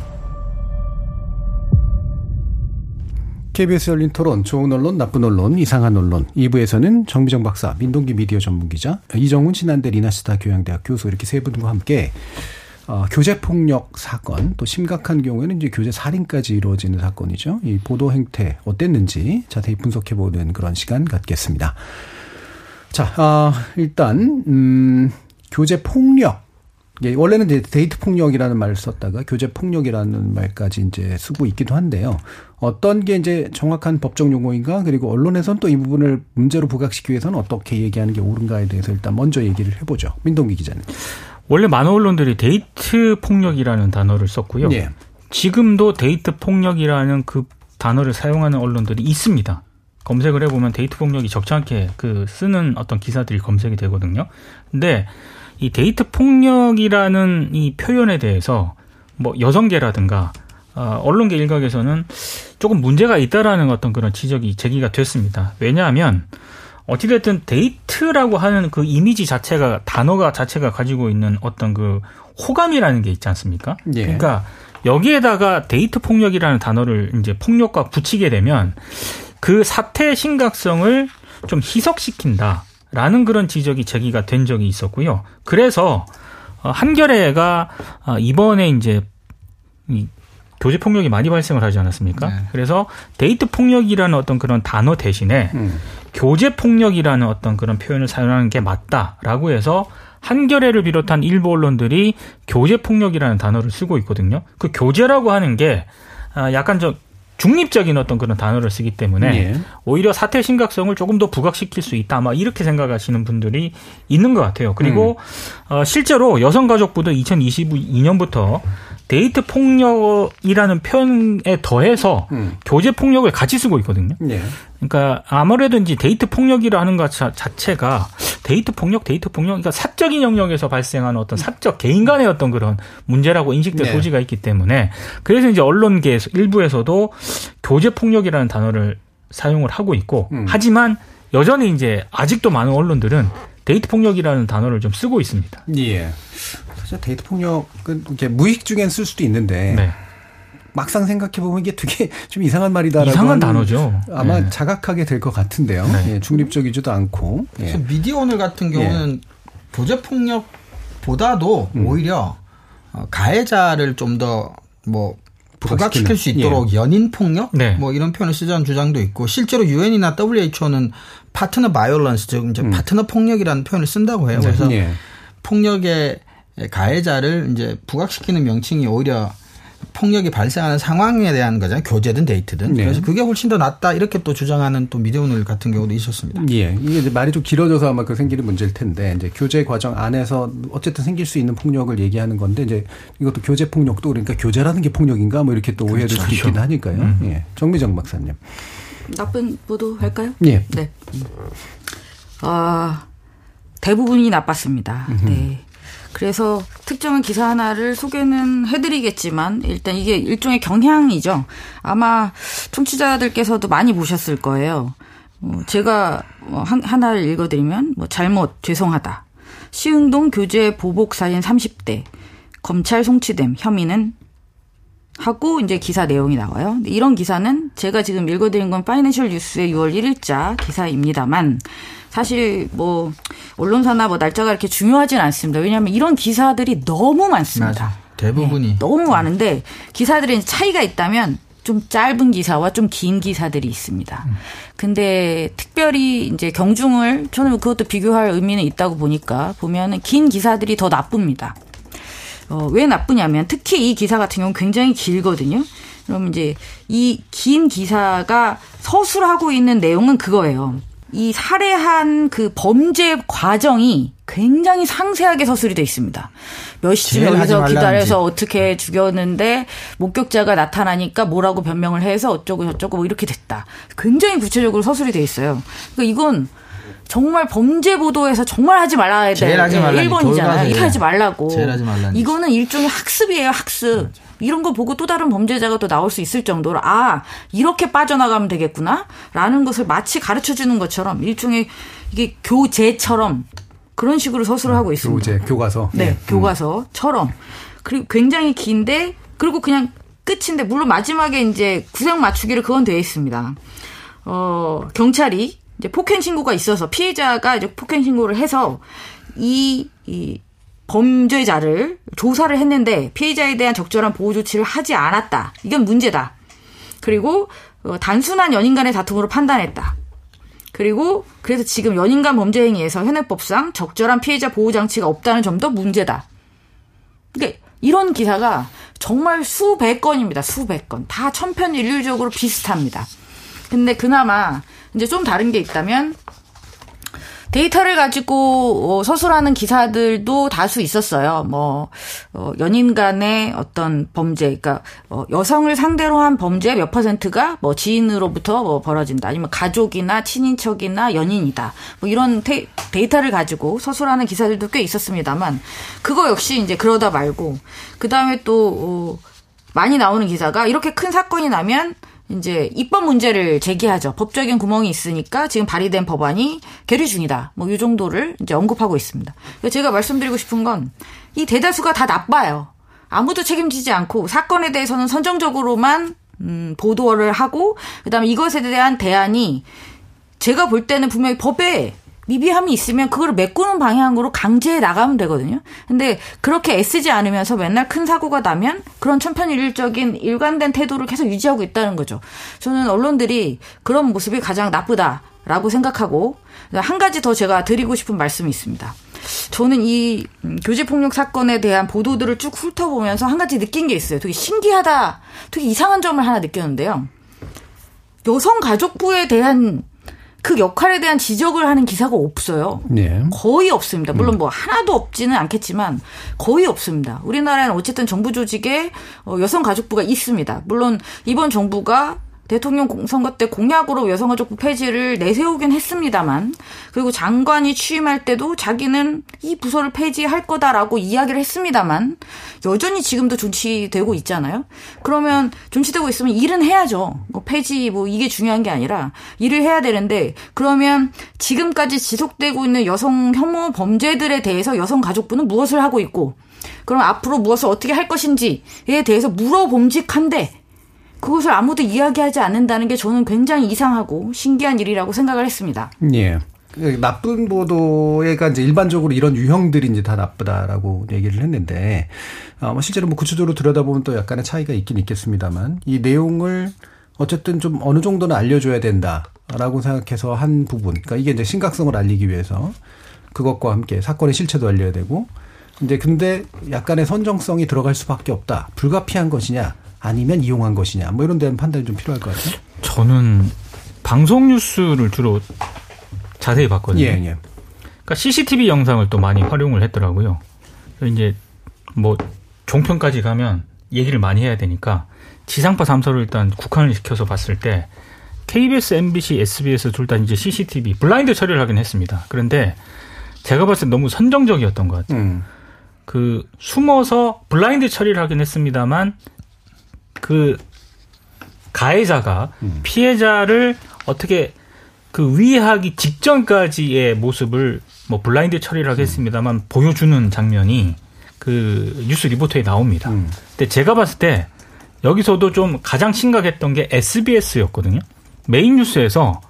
Speaker 1: KBS 열린 토론, 좋은 언론, 나쁜 언론, 이상한 언론. 2부에서는 정미정 박사, 민동기 미디어 전문 기자, 이정훈 신한대 리나시타 교양대학 교수 이렇게 세 분과 함께 어, 교제 폭력 사건, 또 심각한 경우에는 이제 교제 살인까지 이루어지는 사건이죠. 이 보도 행태 어땠는지 자세히 분석해 보는 그런 시간 갖겠습니다. 자, 어, 일단 음, 교제 폭력 예, 원래는 데이트 폭력이라는 말을 썼다가 교제 폭력이라는 말까지 이제 쓰고 있기도 한데요. 어떤 게 이제 정확한 법적 용어인가 그리고 언론에선 또 이 부분을 문제로 부각시키기 위해서는 어떻게 얘기하는 게 옳은가에 대해서 일단 먼저 얘기를 해보죠. 민동기 기자님.
Speaker 6: 원래 많은 언론들이 데이트 폭력이라는 단어를 썼고요. 예. 지금도 데이트 폭력이라는 그 단어를 사용하는 언론들이 있습니다. 검색을 해보면 데이트 폭력이 적지않게 그 쓰는 어떤 기사들이 검색이 되거든요. 근데 이 데이트 폭력이라는 이 표현에 대해서 뭐 여성계라든가 어, 언론계 일각에서는 조금 문제가 있다라는 어떤 그런 지적이 제기가 됐습니다. 왜냐하면 어찌됐든 데이트라고 하는 그 이미지 자체가 단어가 자체가 가지고 있는 어떤 그 호감이라는 게 있지 않습니까? 예. 그러니까 여기에다가 데이트 폭력이라는 단어를 이제 폭력과 붙이게 되면 그 사태의 심각성을 좀 희석시킨다. 라는 그런 지적이 제기가 된 적이 있었고요. 그래서 어, 한겨레가 어, 이번에 이제 이 교제 폭력이 많이 발생을 하지 않았습니까? 네. 그래서 데이트 폭력이라는 어떤 그런 단어 대신에 음. 교제 폭력이라는 어떤 그런 표현을 사용하는 게 맞다라고 해서 한겨레를 비롯한 일부 언론들이 교제 폭력이라는 단어를 쓰고 있거든요. 그 교제라고 하는 게 아, 약간 좀 중립적인 어떤 그런 단어를 쓰기 때문에 예. 오히려 사태 심각성을 조금 더 부각시킬 수 있다. 아마 이렇게 생각하시는 분들이 있는 것 같아요. 그리고 음. 어, 실제로 여성가족부도 2022년부터 데이트 폭력이라는 표현에 더해서 음. 교제 폭력을 같이 쓰고 있거든요. 네. 그러니까 아무래도 이제 데이트 폭력이라는 것 자체가 데이트 폭력, 데이트 폭력, 그러니까 사적인 영역에서 발생하는 어떤 사적 개인 간의 어떤 그런 문제라고 인식될 네. 소지가 있기 때문에 그래서 이제 언론계 일부에서도 교제 폭력이라는 단어를 사용을 하고 있고 음. 하지만 여전히 이제 아직도 많은 언론들은 데이트 폭력이라는 단어를 좀 쓰고 있습니다.
Speaker 1: 예. 사실 데이트 폭력은 이렇게 무의식 중엔 쓸 수도 있는데 네. 막상 생각해 보면 이게 되게 좀 이상한 말이다라고
Speaker 6: 이상한 단어죠.
Speaker 1: 아마 네. 자각하게 될 것 같은데요. 네. 예, 중립적이지도 않고.
Speaker 4: 예. 그래서 예. 미디어 오늘 같은 경우는 예. 교제 폭력보다도 음. 오히려 어, 가해자를 좀 더 뭐 부각시킬 수 있도록 예. 연인 폭력 네. 뭐 이런 표현을 쓰자는 주장도 있고 실제로 유엔이나 WHO는 partner violence 즉 이제 음. 파트너 폭력이라는 표현을 쓴다고 해요. 네. 그래서 예. 폭력의 가해자를 이제 부각시키는 명칭이 오히려 폭력이 발생하는 상황에 대한 거잖아요. 교제든 데이트든. 네. 그래서 그게 훨씬 더 낫다 이렇게 또 주장하는 또 미디어오늘 같은 경우도 있었습니다.
Speaker 1: 예. 이게 이제 말이 좀 길어져서 아마 그 생기는 문제일 텐데 이제 교제 과정 안에서 어쨌든 생길 수 있는 폭력을 얘기하는 건데 이제 이것도 교제 폭력도 그러니까 교제라는 게 폭력인가 뭐 이렇게 또 오해를 그렇죠. 수 있긴 하니까요. 음. 예. 정미정 박사님.
Speaker 3: 나쁜 보도 할까요?
Speaker 1: 예.
Speaker 3: 네. 아, 대부분이 나빴습니다. 음흠. 네. 그래서 특정한 기사 하나를 소개는 해드리겠지만 일단 이게 일종의 경향이죠. 아마 청취자들께서도 많이 보셨을 거예요. 어, 제가 뭐 하나를 읽어드리면 뭐 잘못 죄송하다. 시흥동 교재 보복 사인 30대 검찰 송치됨 혐의는 하고 이제 기사 내용이 나와요. 이런 기사는 제가 지금 읽어드린 건 파이낸셜 뉴스의 6월 1일자 기사입니다만 사실 뭐 언론사나 뭐 날짜가 이렇게 중요하진 않습니다. 왜냐하면 이런 기사들이 너무 많습니다. 맞아.
Speaker 4: 대부분이 네,
Speaker 3: 너무 많은데 기사들이 차이가 있다면 좀 짧은 기사와 좀 긴 기사들이 있습니다. 근데 특별히 이제 경중을 저는 그것도 비교할 의미는 있다고 보니까 보면은 긴 기사들이 더 나쁩니다. 어, 왜 나쁘냐면 특히 이 기사 같은 경우는 굉장히 길거든요. 그럼 이제 이 긴 기사가 서술하고 있는 내용은 그거예요. 이 살해한 그 범죄 과정이 굉장히 상세하게 서술이 돼 있습니다. 몇 시쯤 여기서 기다려서 어떻게 죽였는데 목격자가 나타나니까 뭐라고 변명을 해서 어쩌고 저쩌고 뭐 이렇게 됐다. 굉장히 구체적으로 서술이 돼 있어요. 그러니까 이건 정말 범죄 보도에서 정말 하지 말아야 돼. 하지 말라. 1번이잖아요. 이거 하지 말라고. 제일 하지 말라. 이거는 일종의 학습이에요, 학습. 맞아. 이런 거 보고 또 다른 범죄자가 또 나올 수 있을 정도로 아, 이렇게 빠져나가면 되겠구나. 라는 것을 마치 가르쳐 주는 것처럼 일종의 이게 교재처럼 그런 식으로 서술을 하고 있습니다.
Speaker 1: 교재, 교과서.
Speaker 3: 네, 네. 교과서처럼. 그리고 굉장히 긴데 그리고 그냥 끝인데 물론 마지막에 이제 구색 맞추기를 그건 되어 있습니다. 어, 경찰이 이제 폭행 신고가 있어서 피해자가 이제 폭행 신고를 해서 이, 이 범죄자를 조사를 했는데 피해자에 대한 적절한 보호 조치를 하지 않았다. 이건 문제다. 그리고 어, 단순한 연인 간의 다툼으로 판단했다. 그리고 그래서 지금 연인 간 범죄 행위에서 현행법상 적절한 피해자 보호 장치가 없다는 점도 문제다. 그러니까 이런 기사가 정말 수백 건입니다. 수백 건. 다 천편일률적으로 비슷합니다. 근데 그나마 이제 좀 다른 게 있다면 데이터를 가지고 어, 서술하는 기사들도 다수 있었어요. 뭐 어, 연인 간의 어떤 범죄, 그러니까 어, 여성을 상대로 한 범죄 몇 퍼센트가 뭐 지인으로부터 뭐 벌어진다, 아니면 가족이나 친인척이나 연인이다, 뭐 이런 데, 데이터를 가지고 서술하는 기사들도 꽤 있었습니다만 그거 역시 이제 그러다 말고 그 다음에 또 어, 많이 나오는 기사가 이렇게 큰 사건이 나면 이제 입법 문제를 제기하죠. 법적인 구멍이 있으니까 지금 발의된 법안이 계류 중이다. 뭐 이 정도를 이제 언급하고 있습니다. 제가 말씀드리고 싶은 건 이 대다수가 다 나빠요. 아무도 책임지지 않고 사건에 대해서는 선정적으로만 음, 보도를 하고 그다음에 이것에 대한 대안이 제가 볼 때는 분명히 법에 미비함이 있으면 그걸 메꾸는 방향으로 강제해 나가면 되거든요. 근데 그렇게 애쓰지 않으면서 맨날 큰 사고가 나면 그런 천편일률적인 일관된 태도를 계속 유지하고 있다는 거죠. 저는 언론들이 그런 모습이 가장 나쁘다라고 생각하고 한 가지 더 제가 드리고 싶은 말씀이 있습니다. 저는 이 음, 교제폭력 사건에 대한 보도들을 쭉 훑어보면서 한 가지 느낀 게 있어요. 되게 신기하다, 되게 이상한 점을 하나 느꼈는데요. 여성가족부에 대한 그 역할에 대한 지적을 하는 기사가 없어요. 네. 거의 없습니다. 물론 음. 뭐 하나도 없지는 않겠지만 거의 없습니다. 우리나라에는 어쨌든 정부 조직에 어, 여성가족부가 있습니다. 물론 이번 정부가 대통령 선거 때 공약으로 여성가족부 폐지를 내세우긴 했습니다만 그리고 장관이 취임할 때도 자기는 이 부서를 폐지할 거다라고 이야기를 했습니다만 여전히 지금도 존치되고 있잖아요. 그러면 존치되고 있으면 일은 해야죠. 뭐 폐지 뭐 이게 중요한 게 아니라 일을 해야 되는데 그러면 지금까지 지속되고 있는 여성 혐오 범죄들에 대해서 여성가족부는 무엇을 하고 있고 그럼 앞으로 무엇을 어떻게 할 것인지에 대해서 물어봄직한데 그것을 아무도 이야기하지 않는다는 게 저는 굉장히 이상하고 신기한 일이라고 생각을 했습니다.
Speaker 1: 예. 그 나쁜 보도가 이제 일반적으로 이런 유형들이 이제 다 나쁘다라고 얘기를 했는데, 어, 뭐 실제로 뭐 구체적으로 들여다보면 또 약간의 차이가 있긴 있겠습니다만, 이 내용을 어쨌든 좀 어느 정도는 알려줘야 된다라고 생각해서 한 부분, 그러니까 이게 이제 심각성을 알리기 위해서 그것과 함께 사건의 실체도 알려야 되고, 이제 근데 약간의 선정성이 들어갈 수밖에 없다. 불가피한 것이냐? 아니면 이용한 것이냐 뭐 이런 데는 판단이 좀 필요할 것 같아요.
Speaker 6: 저는 방송 뉴스를 주로 자세히 봤거든요.
Speaker 1: 예, 예.
Speaker 6: 그러니까 CCTV 영상을 또 많이 활용을 했더라고요. 이제 뭐 종편까지 가면 얘기를 많이 해야 되니까 지상파 3사를 일단 국한을 시켜서 봤을 때 KBS, MBC, SBS 둘 다 이제 CCTV 블라인드 처리를 하긴 했습니다. 그런데 제가 봤을 때 너무 선정적이었던 것 같아요. 음. 그 숨어서 블라인드 처리를 하긴 했습니다만 그 가해자가 음. 피해자를 어떻게 그 위하기 직전까지의 모습을 뭐 블라인드 처리를 하겠습니다만 음. 보여주는 장면이 그 뉴스 리포트에 나옵니다. 음. 근데 제가 봤을 때 여기서도 좀 가장 심각했던 게 SBS였거든요. 메인 뉴스에서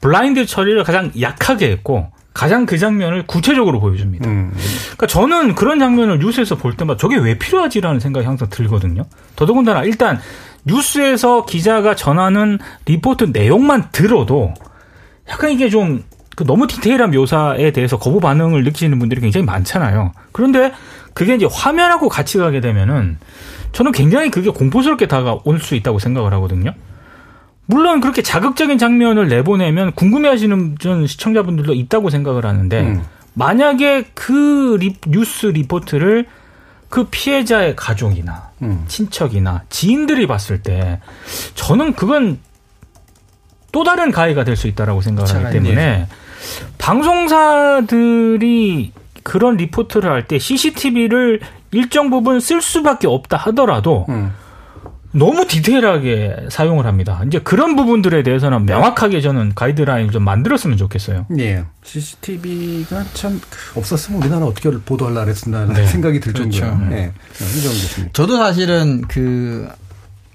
Speaker 6: 블라인드 처리를 가장 약하게 했고 가장 그 장면을 구체적으로 보여줍니다. 음. 그러니까 저는 그런 장면을 뉴스에서 볼 때마다 저게 왜 필요하지라는 생각이 항상 들거든요. 더더군다나 일단 뉴스에서 기자가 전하는 리포트 내용만 들어도 약간 이게 좀그 너무 디테일한 묘사에 대해서 거부 반응을 느끼시는 분들이 굉장히 많잖아요. 그런데 그게 이제 화면하고 같이 가게 되면은 저는 굉장히 그게 공포스럽게 다가올 수 있다고 생각을 하거든요. 물론 그렇게 자극적인 장면을 내보내면 궁금해하시는 전 시청자분들도 있다고 생각을 하는데 음. 만약에 그 리, 뉴스 리포트를 그 피해자의 가족이나 음. 친척이나 지인들이 봤을 때 저는 그건 또 다른 가해가 될 수 있다라고 생각을 하기 때문에 예. 방송사들이 그런 리포트를 할 때 CCTV를 일정 부분 쓸 수밖에 없다 하더라도 음. 너무 디테일하게 사용을 합니다. 이제 그런 부분들에 대해서는 명확하게 저는 가이드라인을 좀 만들었으면 좋겠어요.
Speaker 1: 네. CCTV가 참 없었으면 우리나라 어떻게 보도할라 그랬나 네. 생각이 들 그렇죠. 정도예요. 네.
Speaker 4: 네. 저도 사실은 그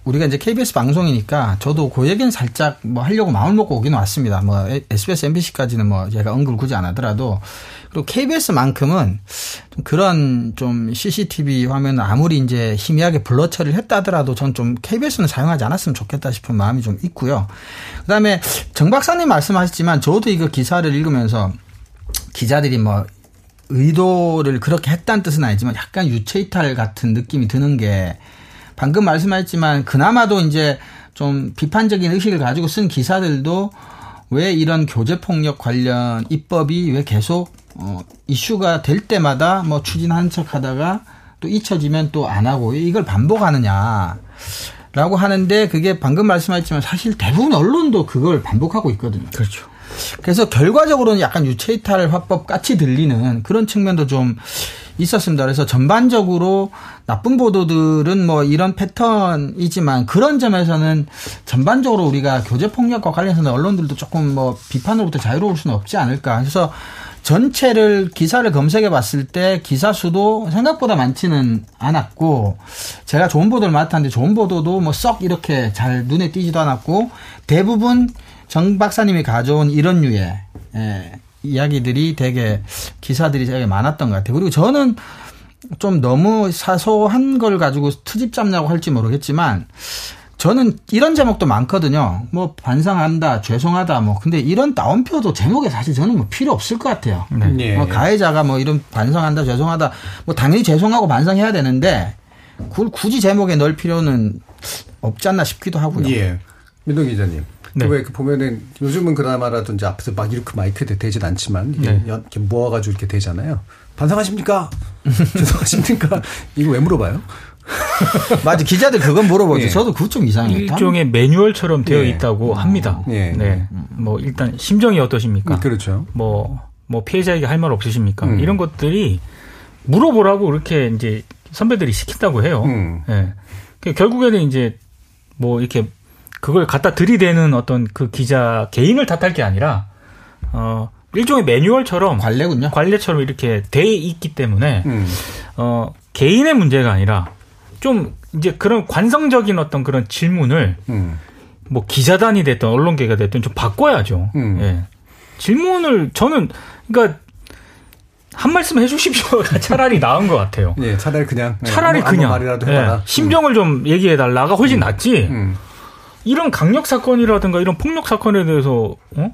Speaker 4: 우리가 이제 KBS 방송이니까 저도 그 얘기는 살짝 뭐 하려고 마음을 먹고 오긴 왔습니다. 뭐 SBS, MBC까지는 뭐 제가 언급을 굳이 안 하더라도 그리고 KBS만큼은 좀 그런 좀 CCTV 화면을 아무리 이제 희미하게 블러 처리를 했다 하더라도 전 좀 KBS는 사용하지 않았으면 좋겠다 싶은 마음이 좀 있고요. 그다음에 정 박사님 말씀하셨지만 저도 이거 기사를 읽으면서 기자들이 뭐 의도를 그렇게 했다는 뜻은 아니지만 약간 유체이탈 같은 느낌이 드는 게 방금 말씀하셨지만 그나마도 이제 좀 비판적인 의식을 가지고 쓴 기사들도 왜 이런 교제 폭력 관련 입법이 왜 계속 어 이슈가 될 때마다 뭐 추진한 척 하다가 또 잊혀지면 또 안 하고 이걸 반복하느냐. 라고 하는데 그게 방금 말씀하셨지만 사실 대부분 언론도 그걸 반복하고 있거든요.
Speaker 6: 그렇죠.
Speaker 4: 그래서 결과적으로는 약간 유체이탈 화법 같이 들리는 그런 측면도 좀 있었습니다. 그래서 전반적으로 나쁜 보도들은 뭐 이런 패턴이지만 그런 점에서는 전반적으로 우리가 교제 폭력과 관련해서는 언론들도 조금 뭐 비판으로부터 자유로울 수는 없지 않을까. 그래서 전체를 기사를 검색해 봤을 때 기사 수도 생각보다 많지는 않았고 제가 좋은 보도를 맡았는데 좋은 보도도 뭐 썩 이렇게 잘 눈에 띄지도 않았고 대부분 정 박사님이 가져온 이런 류의 예, 이야기들이 되게 기사들이 되게 많았던 것 같아요. 그리고 저는 좀 너무 사소한 걸 가지고 트집 잡냐고 할지 모르겠지만 저는 이런 제목도 많거든요. 뭐 반성한다, 죄송하다, 뭐 근데 이런 따옴표도 제목에 사실 저는 뭐 필요 없을 것 같아요. 네. 네. 뭐 가해자가 뭐 이런 반성한다, 죄송하다, 뭐 당연히 죄송하고 반성해야 되는데 그걸 굳이 제목에 넣을 필요는 없지 않나 싶기도 하고요.
Speaker 1: 예. 민동 기자님. 네. 왜그 보면은 요즘은 그나마라도 이제 앞에서 막 이렇게 마이크 에 되진 않지만 이게 네. 이렇게 모아가지고 이렇게 되잖아요. 반성하십니까? 죄송하십니까? 이거 왜 물어봐요?
Speaker 4: 맞아 기자들 그건 물어보죠. 예. 저도 그것 좀 이상해요.
Speaker 6: 일종의 매뉴얼처럼 되어 예. 있다고 합니다. 예. 네. 뭐 일단 심정이 어떠십니까?
Speaker 1: 음, 그렇죠.
Speaker 6: 뭐뭐 뭐 피해자에게 할 말 없으십니까? 음. 이런 것들이 물어보라고 이렇게 이제 선배들이 시킨다고 해요. 음. 예. 그 결국에는 이제 뭐 이렇게 그걸 갖다 들이대는 어떤 그 기자 개인을 탓할 게 아니라 어 일종의 매뉴얼처럼
Speaker 4: 관례군요.
Speaker 6: 관례처럼 이렇게 돼 있기 때문에 음. 어 개인의 문제가 아니라 좀 이제 그런 관성적인 어떤 그런 질문을 음. 뭐 기자단이 됐든 언론계가 됐든 좀 바꿔야죠. 음. 예. 질문을 저는 그러니까 한 말씀 해주십시오가 차라리 나은 것 같아요.
Speaker 1: 예, 차라리 그냥
Speaker 6: 차라리 아무, 그냥
Speaker 1: 말이라도 해봐라. 예,
Speaker 6: 심정을 좀 얘기해 달라가 훨씬 음. 낫지. 음. 이런 강력 사건이라든가 이런 폭력 사건에 대해서 어?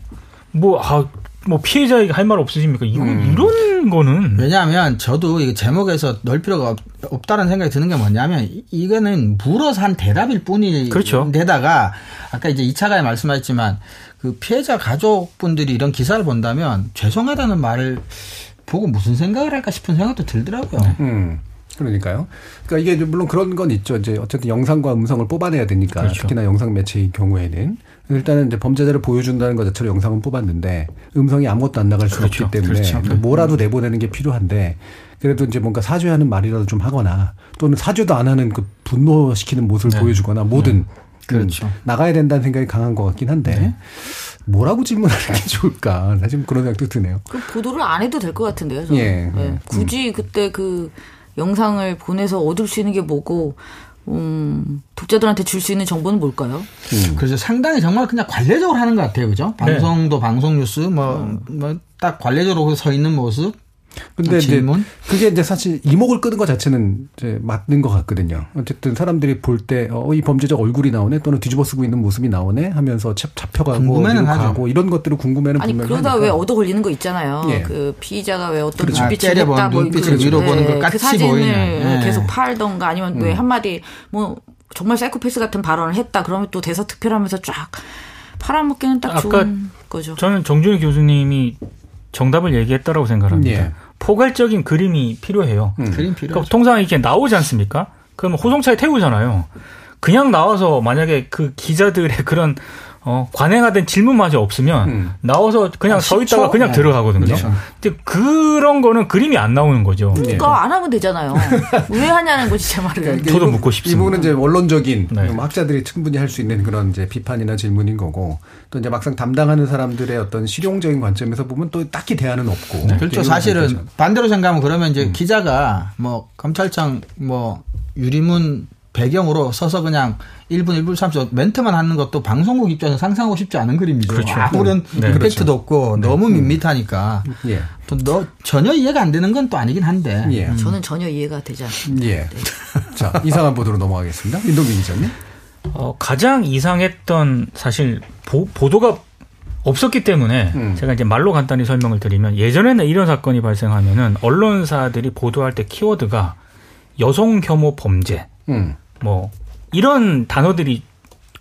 Speaker 6: 뭐 아, 뭐 피해자에게 할 말 없으십니까? 이거 음. 이런 거는
Speaker 4: 왜냐하면 저도 이 제목에서 넣을 필요가 없, 없다는 생각이 드는 게 뭐냐면 이거는 물어서 한 대답일 뿐이
Speaker 6: 그렇죠.
Speaker 4: 아까 이제 이차가에 말씀하셨지만 그 피해자 가족분들이 이런 기사를 본다면 죄송하다는 말을 보고 무슨 생각을 할까 싶은 생각도 들더라고요. 네. 음.
Speaker 1: 그러니까요. 그러니까 이게 물론 그런 건 있죠. 이제 어쨌든 영상과 음성을 뽑아내야 되니까 그렇죠. 특히나 영상 매체의 경우에는 일단은 이제 범죄자를 보여준다는 것 자체로 영상은 뽑았는데 음성이 아무것도 안 나갈 수 그렇죠. 없기 때문에 그렇죠. 뭐라도 내보내는 게 필요한데 그래도 이제 뭔가 사죄하는 말이라도 좀 하거나 또는 사죄도 안 하는 그 분노시키는 모습을 네. 보여주거나 뭐든 네.
Speaker 4: 그렇죠. 음,
Speaker 1: 나가야 된다는 생각이 강한 것 같긴 한데 네. 뭐라고 질문하는 게 좋을까? 사실 그런 생각도 드네요.
Speaker 3: 그 보도를 안 해도 될 것 같은데요. 저는. 예. 네. 굳이 음. 그때 그 영상을 보내서 얻을 수 있는 게 뭐고 음, 독자들한테 줄 수 있는 정보는 뭘까요?
Speaker 4: 음. 그래서 상당히 정말 그냥 관례적으로 하는 것 같아요, 그죠? 네. 방송도 네. 방송 뉴스 뭐 뭐 딱 관례적으로 서 있는 모습
Speaker 1: 근데 질문? 이제 그게 이제 사실 이목을 끄는 것 자체는 이제 맞는 것 같거든요. 어쨌든 사람들이 볼 때 어, 이 범죄적 얼굴이 나오네 또는 뒤집어 쓰고 있는 모습이 나오네 하면서 잡혀가고
Speaker 4: 궁금해는
Speaker 1: 가고 이런 것들을 궁금해는
Speaker 3: 아니 그러다
Speaker 1: 하니까.
Speaker 3: 왜 얻어 걸리는 거 있잖아요. 예. 그 피의자가 왜 어떤
Speaker 4: 그렇죠. 눈빛을 아, 했다 뭐 눈빛을 위로 네. 보는
Speaker 3: 그 사진을
Speaker 4: 보이는.
Speaker 3: 네. 계속 팔던가 아니면 음. 왜 한마디 뭐 정말 사이코패스 같은 발언을 했다 그러면 또 대서특필하면서 쫙 팔아먹기는 딱 좋은 거죠.
Speaker 6: 저는 정준희 교수님이 정답을 얘기했다라고 생각합니다. 예. 포괄적인 그림이 필요해요.
Speaker 4: 음. 그림 필요. 그러니까
Speaker 6: 통상 이렇게 나오지 않습니까? 그러면 호송차에 태우잖아요. 그냥 나와서 만약에 그 기자들의 그런 어, 관행하던 질문마저 없으면 음. 나와서 그냥 아, 서 있다가 그냥 네. 들어가거든요. 그렇죠. 근데 그런 거는 그림이 안 나오는 거죠.
Speaker 3: 그러니까 네. 안 하면 되잖아요. 왜 하냐는 거지 제 말은. 그러니까
Speaker 6: 저도 묻고 싶습니다.
Speaker 1: 이 부분은 이제 원론적인 네. 학자들이 충분히 할 수 있는 그런 이제 비판이나 질문인 거고 또 이제 막상 담당하는 사람들의 어떤 실용적인 관점에서 보면 또 딱히 대안은 없고.
Speaker 4: 네. 그렇죠. 사실은 반대로 생각하면 그러면 이제 음. 기자가 뭐 검찰청 뭐 유리문 배경으로 서서 그냥 1분, 1분 30초 멘트만 하는 것도 방송국 입장에서 상상하고 싶지 않은 그림이죠. 그렇죠. 아무런 네, 임팩트도 그렇죠. 없고 네. 너무 밋밋하니까. 예. 또 너 전혀 이해가 안 되는 건 또 아니긴 한데.
Speaker 3: 예. 음. 저는 전혀 이해가 되지 않습니다. 예. 네.
Speaker 1: 자, 이상한 보도로 넘어가겠습니다. 인동민 기자님.
Speaker 6: 어, 가장 이상했던 사실 보, 보도가 없었기 때문에 음. 제가 이제 말로 간단히 설명을 드리면 예전에는 이런 사건이 발생하면은 언론사들이 보도할 때 키워드가 여성 혐오 범죄, 음. 뭐 이런 단어들이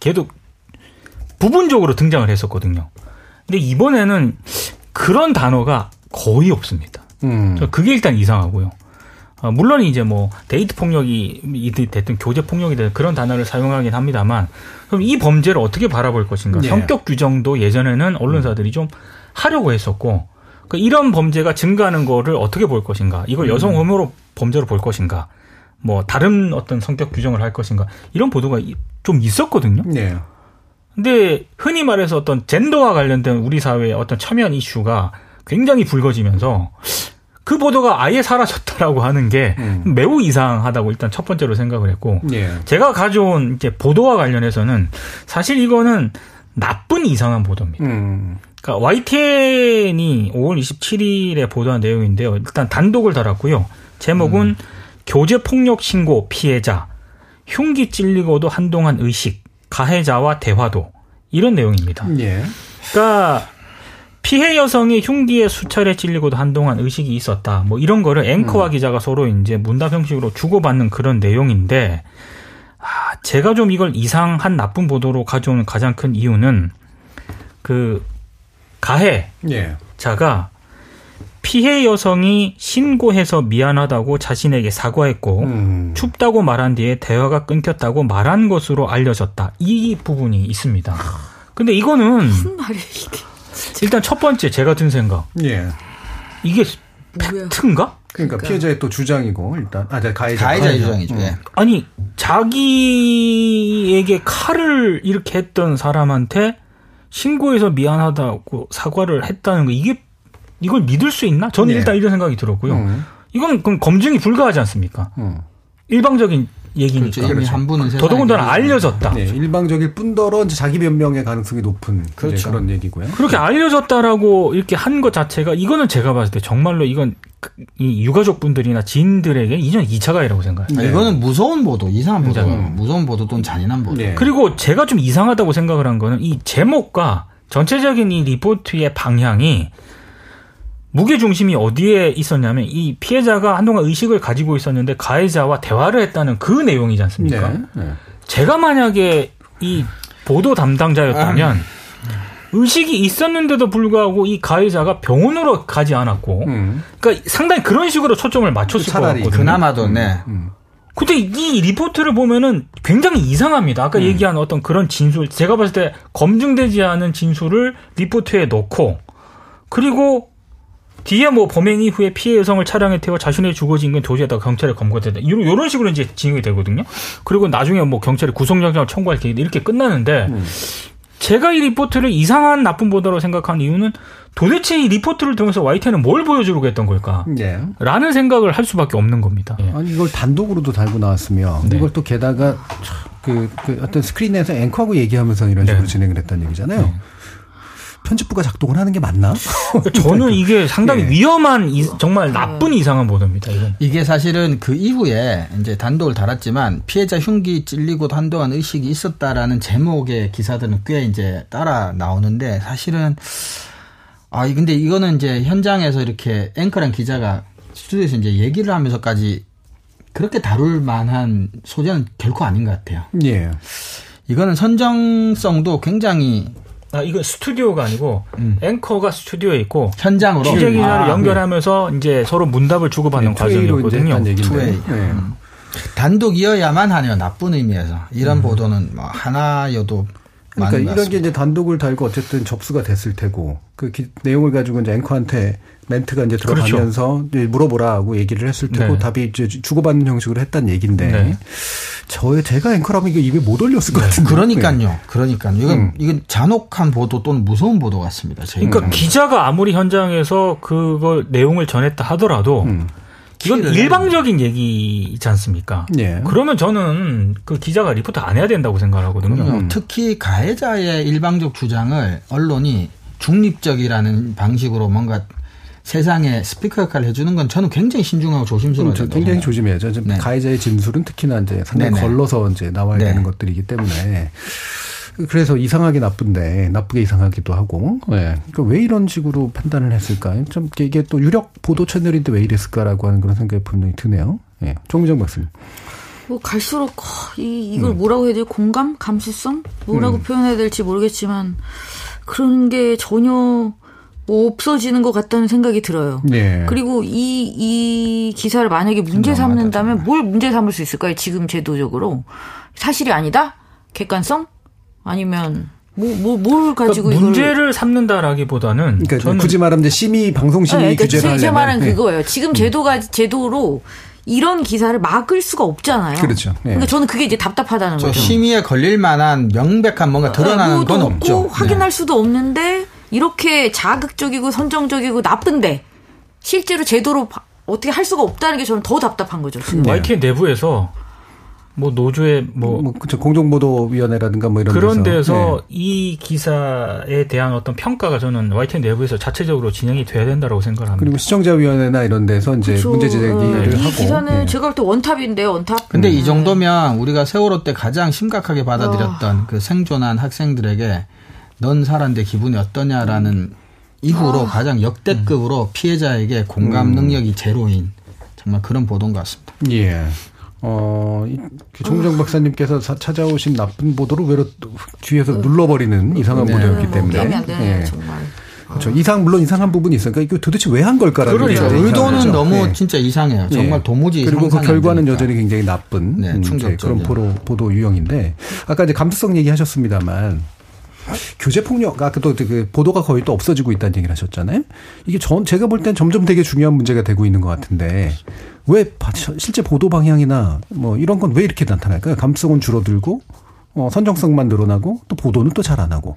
Speaker 6: 계속 부분적으로 등장을 했었거든요. 근데 이번에는 그런 단어가 거의 없습니다. 음. 그게 일단 이상하고요. 어, 물론 이제 뭐 데이트 폭력이 됐든 교제 폭력이 됐든 그런 단어를 사용하긴 합니다만 그럼 이 범죄를 어떻게 바라볼 것인가? 네. 성격 규정도 예전에는 언론사들이 좀 하려고 했었고 그 이런 범죄가 증가하는 거를 어떻게 볼 것인가? 이걸 여성 혐오로 범죄로 볼 것인가? 뭐 다른 어떤 성격 규정을 할 것인가 이런 보도가 좀 있었거든요. 네. 근데 흔히 말해서 어떤 젠더와 관련된 우리 사회의 어떤 첨예한 이슈가 굉장히 불거지면서 그 보도가 아예 사라졌다라고 하는 게 음. 매우 이상하다고 일단 첫 번째로 생각을 했고 네. 제가 가져온 이제 보도와 관련해서는 사실 이거는 나쁜 이상한 보도입니다. 음. 그러니까 YTN이 5월 27일에 보도한 내용인데요. 일단 단독을 달았고요. 제목은 음. 교제 폭력 신고 피해자, 흉기 찔리고도 한동안 의식, 가해자와 대화도 이런 내용입니다. 예. 그러니까 피해 여성이 흉기에 수차례 찔리고도 한동안 의식이 있었다. 뭐 이런 거를 앵커와 음. 기자가 서로 이제 문답 형식으로 주고받는 그런 내용인데 아, 제가 좀 이걸 이상한 나쁜 보도로 가져오는 가장 큰 이유는 그 가해 자가 예. 피해 여성이 신고해서 미안하다고 자신에게 사과했고 음. 춥다고 말한 뒤에 대화가 끊겼다고 말한 것으로 알려졌다. 이 부분이 있습니다. 근데 이거는
Speaker 3: 무슨 말이야 이게?
Speaker 6: 일단 첫 번째 제가 든 생각. 예. 이게 팩트인가?
Speaker 1: 그러니까, 그러니까, 피해자의 또 주장이고 일단 아 가해자
Speaker 4: 가해자 주장이죠. 예.
Speaker 6: 아니 자기에게 칼을 이렇게 했던 사람한테 신고해서 미안하다고 사과를 했다는 거 이게 이걸 믿을 수 있나? 저는 네. 일단 이런 생각이 들었고요. 음. 이건 그럼 검증이 불가하지 않습니까? 음. 일방적인 얘기니까.
Speaker 4: 그렇죠. 그렇죠. 한 분은
Speaker 6: 더더군다나 알려졌다.
Speaker 1: 네, 일방적일 뿐더러 자기 변명의 가능성이 높은 그렇죠. 그런 얘기고요.
Speaker 6: 그렇게 알려졌다라고 이렇게 한 것 자체가 이거는 제가 봤을 때 정말로 이건 이 유가족 분들이나 지인들에게 이전 2차 가해라고 생각해요.
Speaker 4: 네. 이거는 무서운 보도, 이상한 보도, 음. 무서운 보도 또는 잔인한 보도. 네.
Speaker 6: 그리고 제가 좀 이상하다고 생각을 한 거는 이 제목과 전체적인 이 리포트의 방향이 무게 중심이 어디에 있었냐면 이 피해자가 한동안 의식을 가지고 있었는데 가해자와 대화를 했다는 그 내용이지 않습니까? 네, 네. 제가 만약에 이 보도 담당자였다면 아. 의식이 있었는데도 불구하고 이 가해자가 병원으로 가지 않았고, 음. 그러니까 상당히 그런 식으로 초점을 맞췄을 것 같거든요.
Speaker 4: 그나마도 네. 음.
Speaker 6: 근데 이 리포트를 보면은 굉장히 이상합니다. 아까 음. 얘기한 어떤 그런 진술, 제가 봤을 때 검증되지 않은 진술을 리포트에 넣고, 그리고 뒤에 뭐 범행 이후에 피해 여성을 차량에 태워 자신의 주거지 인근 도주하다가 경찰에 검거됐다. 이런 이런 식으로 이제 진행이 되거든요. 그리고 나중에 뭐 경찰에 구속영장을 청구할 계획 이렇게 끝나는데 음. 제가 이 리포트를 이상한 나쁜 보도로 생각한 이유는 도대체 이 리포트를 통해서 YTN은 뭘 보여주려고 했던 걸까? 네. 라는 생각을 할 수밖에 없는 겁니다.
Speaker 1: 예. 아니 이걸 단독으로도 달고 나왔으면 네. 이걸 또 게다가 그, 그 어떤 스크린에서 앵커하고 얘기하면서 이런 식으로 네. 진행을 했다는 얘기잖아요. 네. 편집부가 작동을 하는 게 맞나?
Speaker 6: 저는 이게 상당히 네. 위험한 정말 나쁜 이상한 보도입니다. 이건.
Speaker 4: 이게 사실은 그 이후에 이제 단독을 달았지만 피해자 흉기 찔리고 한동안 의식이 있었다라는 제목의 기사들은 꽤 이제 따라 나오는데 사실은 아 근데 이거는 이제 현장에서 이렇게 앵커랑 기자가 스튜디오에서 이제 얘기를 하면서까지 그렇게 다룰 만한 소재는 결코 아닌 것 같아요. 예. 이거는 선정성도 굉장히
Speaker 6: 아, 이거 스튜디오가 아니고 음. 앵커가 스튜디오에 있고
Speaker 4: 현장으로
Speaker 6: 취재 기자를 아, 연결하면서 네. 이제 서로 문답을 주고받는 네, 과정이었거든요. 네.
Speaker 4: 음. 단독이어야만 하네요. 나쁜 의미에서 이런 음. 보도는 뭐 하나여도
Speaker 1: 그러니까 이런 게 이제 단독을 달고 어쨌든 접수가 됐을 테고 그 기, 내용을 가지고 이제 앵커한테 멘트가 이제 들어가면서 그렇죠. 물어보라고 얘기를 했을 테고 네. 답이 이제 주고받는 형식으로 했다는 얘기인데 네. 저의 제가 앵커라면 이거 입에 못 올렸을 것 네. 같은데.
Speaker 4: 그러니까요. 네. 그러니까요. 이건 음. 이건 잔혹한 보도 또는 무서운 보도 같습니다.
Speaker 6: 그러니까 음. 기자가 아무리 현장에서 그걸 내용을 전했다 하더라도 음. 이건 일방적인 얘기이지 않습니까? 예. 그러면 저는 그 기자가 리포트 안 해야 된다고 생각하거든요.
Speaker 4: 음. 특히 가해자의 일방적 주장을 언론이 중립적이라는 방식으로 뭔가 세상에 스피커 역할을 해주는 건 저는 굉장히 신중하고 조심스러워요.
Speaker 1: 굉장히 조심해야죠. 네. 가해자의 진술은 특히나 이제 상당히 네네. 걸러서 이제 나와야 네. 되는 것들이기 때문에. 그래서 이상하게 나쁜데 나쁘게 이상하기도 하고 예. 그러니까 왜 이런 식으로 판단을 했을까? 좀 이게 또 유력 보도 채널인데 왜 이랬을까라고 하는 그런 생각이 분명히 드네요. 예. 정미정 박사님.
Speaker 3: 뭐 갈수록 이 이걸 음. 뭐라고 해야 돼? 공감, 감수성 뭐라고 음. 표현해야 될지 모르겠지만 그런 게 전혀 뭐 없어지는 것 같다는 생각이 들어요. 네. 그리고 이, 이 기사를 만약에 문제 삼는다면 뭘 문제 삼을 수 있을까요? 지금 제도적으로. 사실이 아니다? 객관성? 아니면 뭐, 뭐, 뭘 가지고
Speaker 6: 그러니까 문제를 삼는다라기보다는
Speaker 1: 그러니까 저는 굳이 말하면 심의 방송 심의 네, 규제를 하려면
Speaker 3: 제 말은 네. 그거예요. 지금 음. 제도가 제도로 이런 기사를 막을 수가 없잖아요.
Speaker 1: 그렇죠. 네.
Speaker 3: 그러니까 저는 그게 이제 답답하다는 거죠.
Speaker 4: 심의에 걸릴 만한 명백한 뭔가 드러나는 네, 건 없죠.
Speaker 3: 확인할 네. 수도 없는데 이렇게 자극적이고 선정적이고 나쁜데 실제로 제도로 어떻게 할 수가 없다는 게 저는 더 답답한 거죠.
Speaker 6: 네. YTN 내부에서 뭐 노조의 뭐, 뭐
Speaker 1: 그쵸 공정보도위원회라든가 뭐 이런
Speaker 6: 그런 데서, 데서 네. 이 기사에 대한 어떤 평가가 저는 YTN 내부에서 자체적으로 진행이 돼야 된다고 생각을 합니다.
Speaker 1: 그리고 시청자위원회나 이런 데서 이제 그쵸. 문제 제기를 네. 하고 이
Speaker 3: 기사는 네. 제가 볼 때 원탑인데요, 원탑.
Speaker 4: 근데 음. 이 정도면 우리가 세월호 때 가장 심각하게 받아들였던 어. 그 생존한 학생들에게 넌 살았는데 기분이 어떠냐라는 이후로 어. 가장 역대급으로 피해자에게 공감 음. 능력이 제로인 정말 그런 보도인 것 같습니다.
Speaker 1: 예. 어, 정정 박사님께서 찾아오신 나쁜 보도를 외로 뒤에서 음. 눌러버리는 이상한 네. 보도였기 때문에.
Speaker 3: 안 되네, 예. 정말.
Speaker 1: 그렇죠. 이상 물론 이상한 부분이 있으니까 이거 도대체 왜 한 걸까라는
Speaker 4: 그렇죠. 의도는 너무 네. 진짜 이상해요. 정말 네. 도무지
Speaker 1: 그리고 그 결과는 여전히 굉장히 나쁜 네, 음, 그런 보도, 보도 유형인데 아까 이제 감수성 얘기하셨습니다만 교제 폭력 아까 또 그 보도가 거의 또 없어지고 있다는 얘기를 하셨잖아요. 이게 전 제가 볼 땐 점점 되게 중요한 문제가 되고 있는 것 같은데 왜 실제 보도 방향이나 뭐 이런 건 왜 이렇게 나타날까요? 감성은 줄어들고 어, 선정성만 늘어나고 또 보도는 또 잘 안 하고.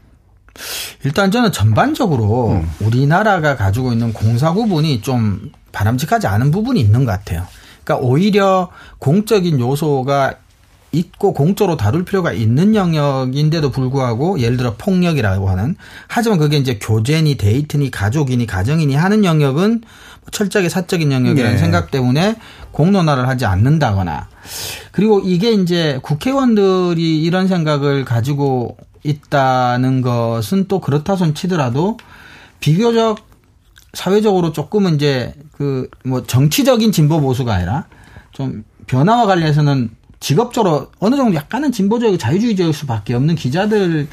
Speaker 4: 일단 저는 전반적으로 음. 우리나라가 가지고 있는 공사 구분이 좀 바람직하지 않은 부분이 있는 것 같아요. 그러니까 오히려 공적인 요소가 있고 공적으로 다룰 필요가 있는 영역인데도 불구하고 예를 들어 폭력이라고 하는 하지만 그게 이제 교제니 데이트니 가족이니 가정이니 하는 영역은 철저하게 사적인 영역이라는 네. 생각 때문에 공론화를 하지 않는다거나 그리고 이게 이제 국회의원들이 이런 생각을 가지고 있다는 것은 또 그렇다 손 치더라도 비교적 사회적으로 조금은 이제 그 뭐 정치적인 진보 보수가 아니라 좀 변화와 관련해서는 직업적으로 어느 정도 약간은 진보적이고 자유주의적일 수밖에 없는 기자들은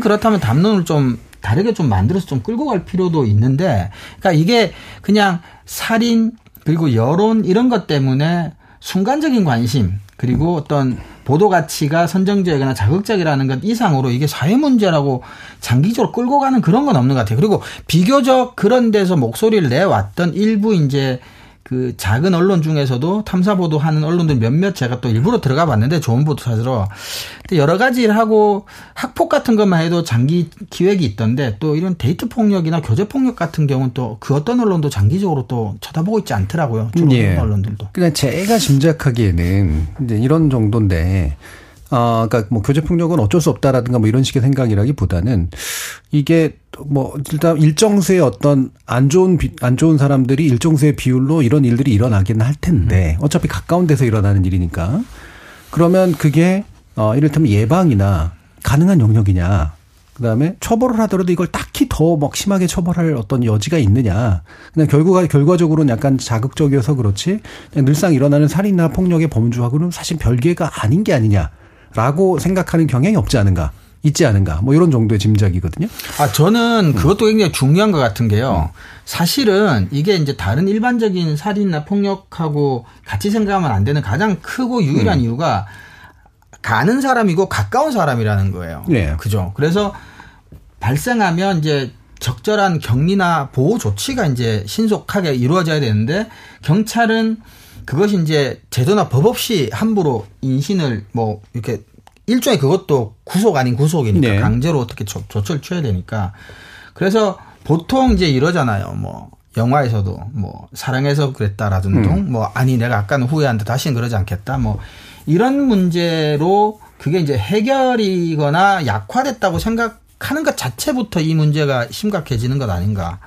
Speaker 4: 그렇다면 담론을 좀 다르게 좀 만들어서 좀 끌고 갈 필요도 있는데, 그러니까 이게 그냥 살인 그리고 여론 이런 것 때문에 순간적인 관심 그리고 어떤 보도 가치가 선정적이거나 자극적이라는 것 이상으로 이게 사회 문제라고 장기적으로 끌고 가는 그런 건 없는 것 같아요. 그리고 비교적 그런 데서 목소리를 내왔던 일부 이제 그 작은 언론 중에서도 탐사 보도하는 언론들 몇몇 제가 또 일부러 들어가 봤는데 좋은 보도 찾으러 근데 여러 가지를 하고 학폭 같은 것만 해도 장기 기획이 있던데 또 이런 데이트 폭력이나 교제 폭력 같은 경우는 또 그 어떤 언론도 장기적으로 또 쳐다보고 있지 않더라고요. 주로 예. 언론들도.
Speaker 1: 그냥 제가 짐작하기에는 이제 이런 정도인데 아, 그러니까 뭐 교제 폭력은 어쩔 수 없다라든가 뭐 이런 식의 생각이라기보다는 이게 뭐 일단 일정수의 어떤 안 좋은 비, 안 좋은 사람들이 일정수의 비율로 이런 일들이 일어나기는 할 텐데 음. 어차피 가까운 데서 일어나는 일이니까 그러면 그게 어 이를테면 예방이나 가능한 영역이냐 그다음에 처벌을 하더라도 이걸 딱히 더 막 심하게 처벌할 어떤 여지가 있느냐. 그냥 결과가 결과적으로는 약간 자극적이어서 그렇지 늘상 일어나는 살인이나 폭력의 범주하고는 사실 별개가 아닌 게 아니냐. 라고 생각하는 경향이 없지 않은가. 있지 않은가. 뭐 이런 정도의 짐작이거든요.
Speaker 4: 아, 저는 그것도 굉장히 중요한 것 같은 게요. 사실은 이게 이제 다른 일반적인 살인이나 폭력하고 같이 생각하면 안 되는 가장 크고 유일한 음. 이유가 가는 사람이고 가까운 사람이라는 거예요. 네. 그죠. 그래서 발생하면 이제 적절한 격리나 보호 조치가 이제 신속하게 이루어져야 되는데 경찰은 그것이 이제 제도나 법 없이 함부로 인신을 뭐 이렇게 일종의 그것도 구속 아닌 구속이니까 네. 강제로 어떻게 조, 조치를 취해야 되니까 그래서 보통 이제 이러잖아요. 뭐 영화에서도 뭐 사랑해서 그랬다라든가 음. 뭐 아니 내가 아까는 후회한다 다시는 그러지 않겠다 뭐 이런 문제로 그게 이제 해결이거나 약화됐다고 생각 하는 것 자체부터 이 문제가 심각해지는 것 아닌가.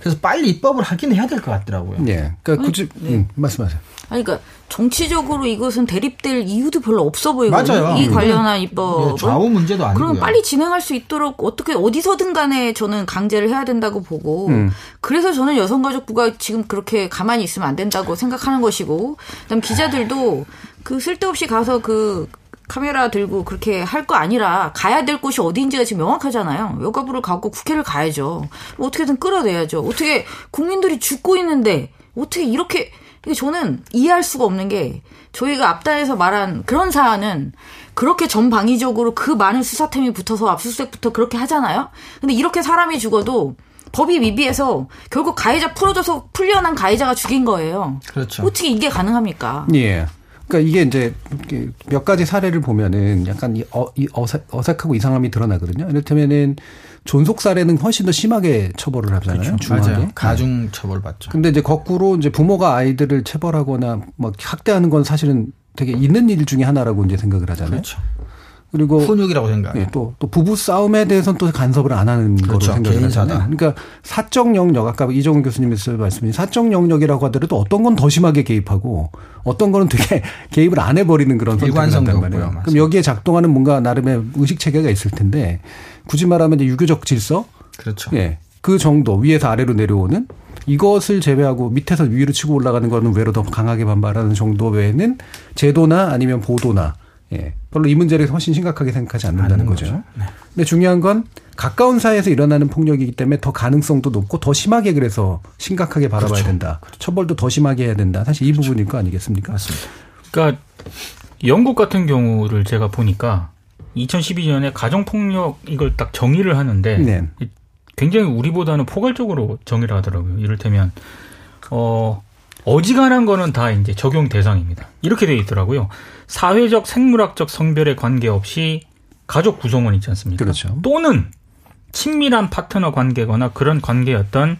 Speaker 4: 그래서 빨리 입법을 하긴 해야 될 것 같더라고요.
Speaker 1: 네. 그러니까 굳이 네. 음, 말씀하세요.
Speaker 3: 아니, 그러니까 정치적으로 이것은 대립될 이유도 별로 없어 보이거든요. 맞아요. 이 관련한 입법.
Speaker 4: 네, 좌우 문제도 아니고.
Speaker 3: 그럼 빨리 진행할 수 있도록 어떻게 어디서든 간에 저는 강제를 해야 된다고 보고. 음. 그래서 저는 여성가족부가 지금 그렇게 가만히 있으면 안 된다고 생각하는 것이고. 그다음 기자들도 그 쓸데없이 가서 그 카메라 들고 그렇게 할 거 아니라 가야 될 곳이 어디인지가 지금 명확하잖아요. 여가부를 갖고 국회를 가야죠. 뭐 어떻게든 끌어내야죠. 어떻게 국민들이 죽고 있는데 어떻게 이렇게 이게 저는 이해할 수가 없는 게 저희가 앞단에서 말한 그런 사안은 그렇게 전방위적으로 그 많은 수사팀이 붙어서 압수수색부터 그렇게 하잖아요. 근데 이렇게 사람이 죽어도 법이 미비해서 결국 가해자 풀어줘서 풀려난 가해자가 죽인 거예요.
Speaker 4: 그렇죠.
Speaker 3: 어떻게 이게 가능합니까?
Speaker 1: 예. 그러니까 이게 이제 몇 가지 사례를 보면은 약간 이, 어, 이 어색, 어색하고 이상함이 드러나거든요. 이를테면은 존속 사례는 훨씬 더 심하게 처벌을 하잖아요.
Speaker 4: 그렇죠. 맞아요. 가중 처벌 받죠.
Speaker 1: 근데 이제 거꾸로 이제 부모가 아이들을 체벌하거나 뭐 학대하는 건 사실은 되게 있는 일 중에 하나라고 이제 생각을 하잖아요.
Speaker 4: 그렇죠. 그리고 훈육이라고 생각해요. 예,
Speaker 1: 또, 또 부부 싸움에 대해서는 또 간섭을 안 하는 그렇죠. 거로 생각을 하잖아요. 그러니까 사적 영역 아까 이정훈 교수님께서 말씀하신 사적 영역이라고 하더라도 어떤 건 더 심하게 개입하고 어떤 거는 되게 개입을 안 해버리는 그런 한단 말이에요. 없고요. 그럼 여기에 작동하는 뭔가 나름의 의식 체계가 있을 텐데 굳이 말하면 이제 유교적 질서,
Speaker 4: 그렇죠.
Speaker 1: 예, 그 정도 위에서 아래로 내려오는 이것을 제외하고 밑에서 위로 치고 올라가는 거는 외로 더 강하게 반발하는 정도 외에는 제도나 아니면 보도나 예. 별로 이 문제를 훨씬 심각하게 생각하지 않는다는 거죠. 거죠. 네. 근데 중요한 건 가까운 사이에서 일어나는 폭력이기 때문에 더 가능성도 높고 더 심하게 그래서 심각하게 바라봐야 그렇죠. 된다. 그렇죠. 처벌도 더 심하게 해야 된다. 사실 이 그렇죠. 부분일 거 아니겠습니까?
Speaker 4: 맞습니다.
Speaker 6: 그러니까 영국 같은 경우를 제가 보니까 2012년에 가정폭력 이걸 딱 정의를 하는데 네. 굉장히 우리보다는 포괄적으로 정의를 하더라고요. 이를테면 어 어지간한 거는 다 이제 적용 대상입니다. 이렇게 돼 있더라고요. 사회적 생물학적 성별에 관계없이 가족 구성원 있지 않습니까?
Speaker 1: 그렇죠.
Speaker 6: 또는 친밀한 파트너 관계거나 그런 관계였던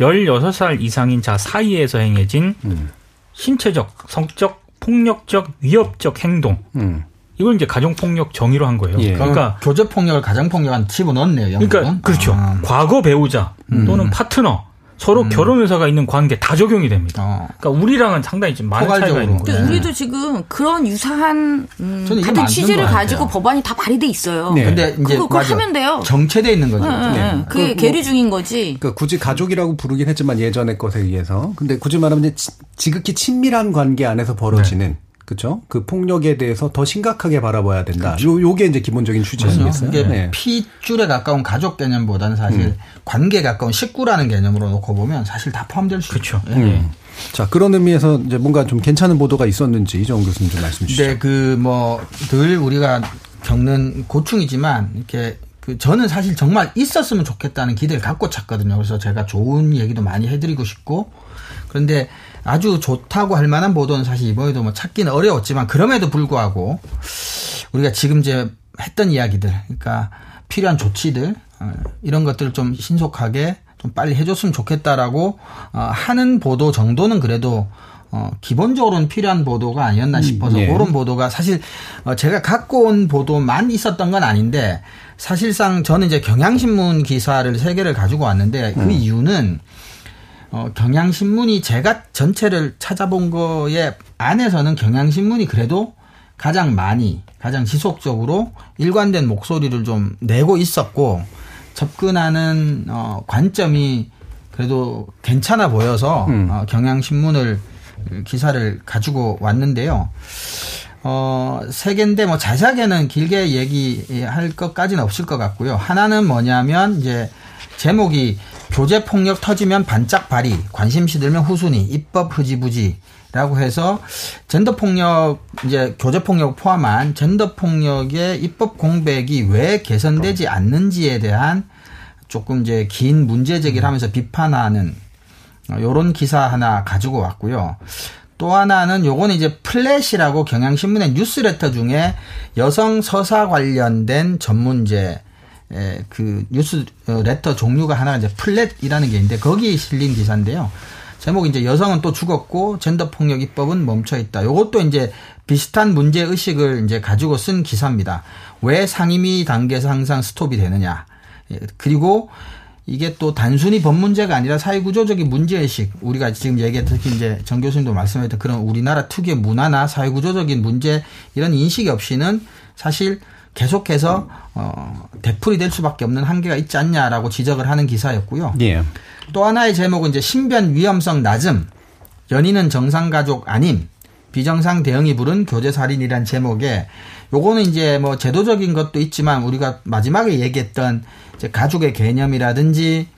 Speaker 6: 16살 이상인 자 사이에서 행해진 음. 신체적, 성적, 폭력적, 위협적 행동. 음. 이걸 이제 가정폭력 정의로 한 거예요.
Speaker 4: 예. 그러니까 교제폭력을 가정폭력한 집어넣었네요. 영국은.
Speaker 6: 그러니까 그렇죠. 아. 과거 배우자 또는 음. 파트너 서로 음. 결혼 의사가 있는 관계 다 적용이 됩니다. 어. 그러니까 우리랑은 상당히 좀 많은 차이가 있는 거예요.
Speaker 3: 네. 우리도 지금 그런 유사한 음, 같은 취지를 가지고 법안이 다 발의돼 있어요.
Speaker 4: 네. 근데 이제
Speaker 3: 그거, 하면 돼요.
Speaker 4: 정체돼 있는 거죠. 네,
Speaker 3: 네. 네. 그게 그, 계류 중인 거지.
Speaker 1: 그러니까 굳이 가족이라고 부르긴 했지만 예전의 것에 의해서. 근데 굳이 말하면 지극히 친밀한 관계 안에서 벌어지는 네. 그죠? 그 폭력에 대해서 더 심각하게 바라봐야 된다. 그렇죠. 요, 요게 이제 기본적인 취지 아니겠어요?
Speaker 4: 이게 네. 피줄에 가까운 가족 개념보다는 사실 음. 관계에 가까운 식구라는 개념으로 놓고 보면 사실 다 포함될 수
Speaker 6: 그렇죠.
Speaker 4: 있죠. 네. 음.
Speaker 1: 자, 그런 의미에서 이제 뭔가 좀 괜찮은 보도가 있었는지 이정 교수님 좀 말씀 주시죠.
Speaker 4: 네, 그 뭐 늘 우리가 겪는 고충이지만 이렇게 그 저는 사실 정말 있었으면 좋겠다는 기대를 갖고 찼거든요. 그래서 제가 좋은 얘기도 많이 해드리고 싶고 그런데 아주 좋다고 할 만한 보도는 사실 이번에도 뭐 찾기는 어려웠지만 그럼에도 불구하고 우리가 지금 이제 했던 이야기들, 그러니까 필요한 조치들 어, 이런 것들을 좀 신속하게 좀 빨리 해줬으면 좋겠다라고 어, 하는 보도 정도는 그래도 어, 기본적으로는 필요한 보도가 아니었나 음, 싶어서 음, 예. 그런 보도가 사실 어, 제가 갖고 온 보도만 있었던 건 아닌데 사실상 저는 이제 경향신문 기사를 세 개를 가지고 왔는데 그 음. 이유는 어, 경향신문이 제가 전체를 찾아본 거에 안에서는 경향신문이 그래도 가장 많이 가장 지속적으로 일관된 목소리를 좀 내고 있었고 접근하는 어, 관점이 그래도 괜찮아 보여서 음. 어, 경향신문을 기사를 가지고 왔는데요. 어, 세 개인데 뭐 자세하게는 길게 얘기할 것까지는 없을 것 같고요. 하나는 뭐냐면 이제 제목이 교제 폭력 터지면 반짝 발의 관심 시들면 후순위 입법 흐지부지라고 해서 젠더 폭력 이제 교제 폭력 포함한 젠더 폭력의 입법 공백이 왜 개선되지 않는지에 대한 조금 이제 긴 문제 제기를 하면서 비판하는 요런 기사 하나 가지고 왔고요. 또 하나는 요거는 이제 플랫이라고 경향신문의 뉴스레터 중에 여성 서사 관련된 전문제 그 뉴스 레터 종류가 하나가 이제 플랫이라는 게 있는데 거기에 실린 기사인데요. 제목이 이제 여성은 또 죽었고 젠더 폭력 입법은 멈춰 있다. 요것도 이제 비슷한 문제 의식을 이제 가지고 쓴 기사입니다. 왜 상임위 단계에서 항상 스톱이 되느냐. 예, 그리고 이게 또 단순히 법 문제가 아니라 사회구조적인 문제의식, 우리가 지금 얘기했던 특히 이제 정 교수님도 말씀하셨던 그런 우리나라 특유의 문화나 사회구조적인 문제 이런 인식이 없이는 사실 계속해서 어 대풀이 될 수밖에 없는 한계가 있지 않냐라고 지적을 하는 기사였고요. 예. 또 하나의 제목은 이제 신변 위험성 낮음, 연인은 정상 가족 아님, 비정상 대응이 부른 교제 살인이란 제목에 요거는 이제 뭐 제도적인 것도 있지만 우리가 마지막에 얘기했던 이제 가족의 개념이라든지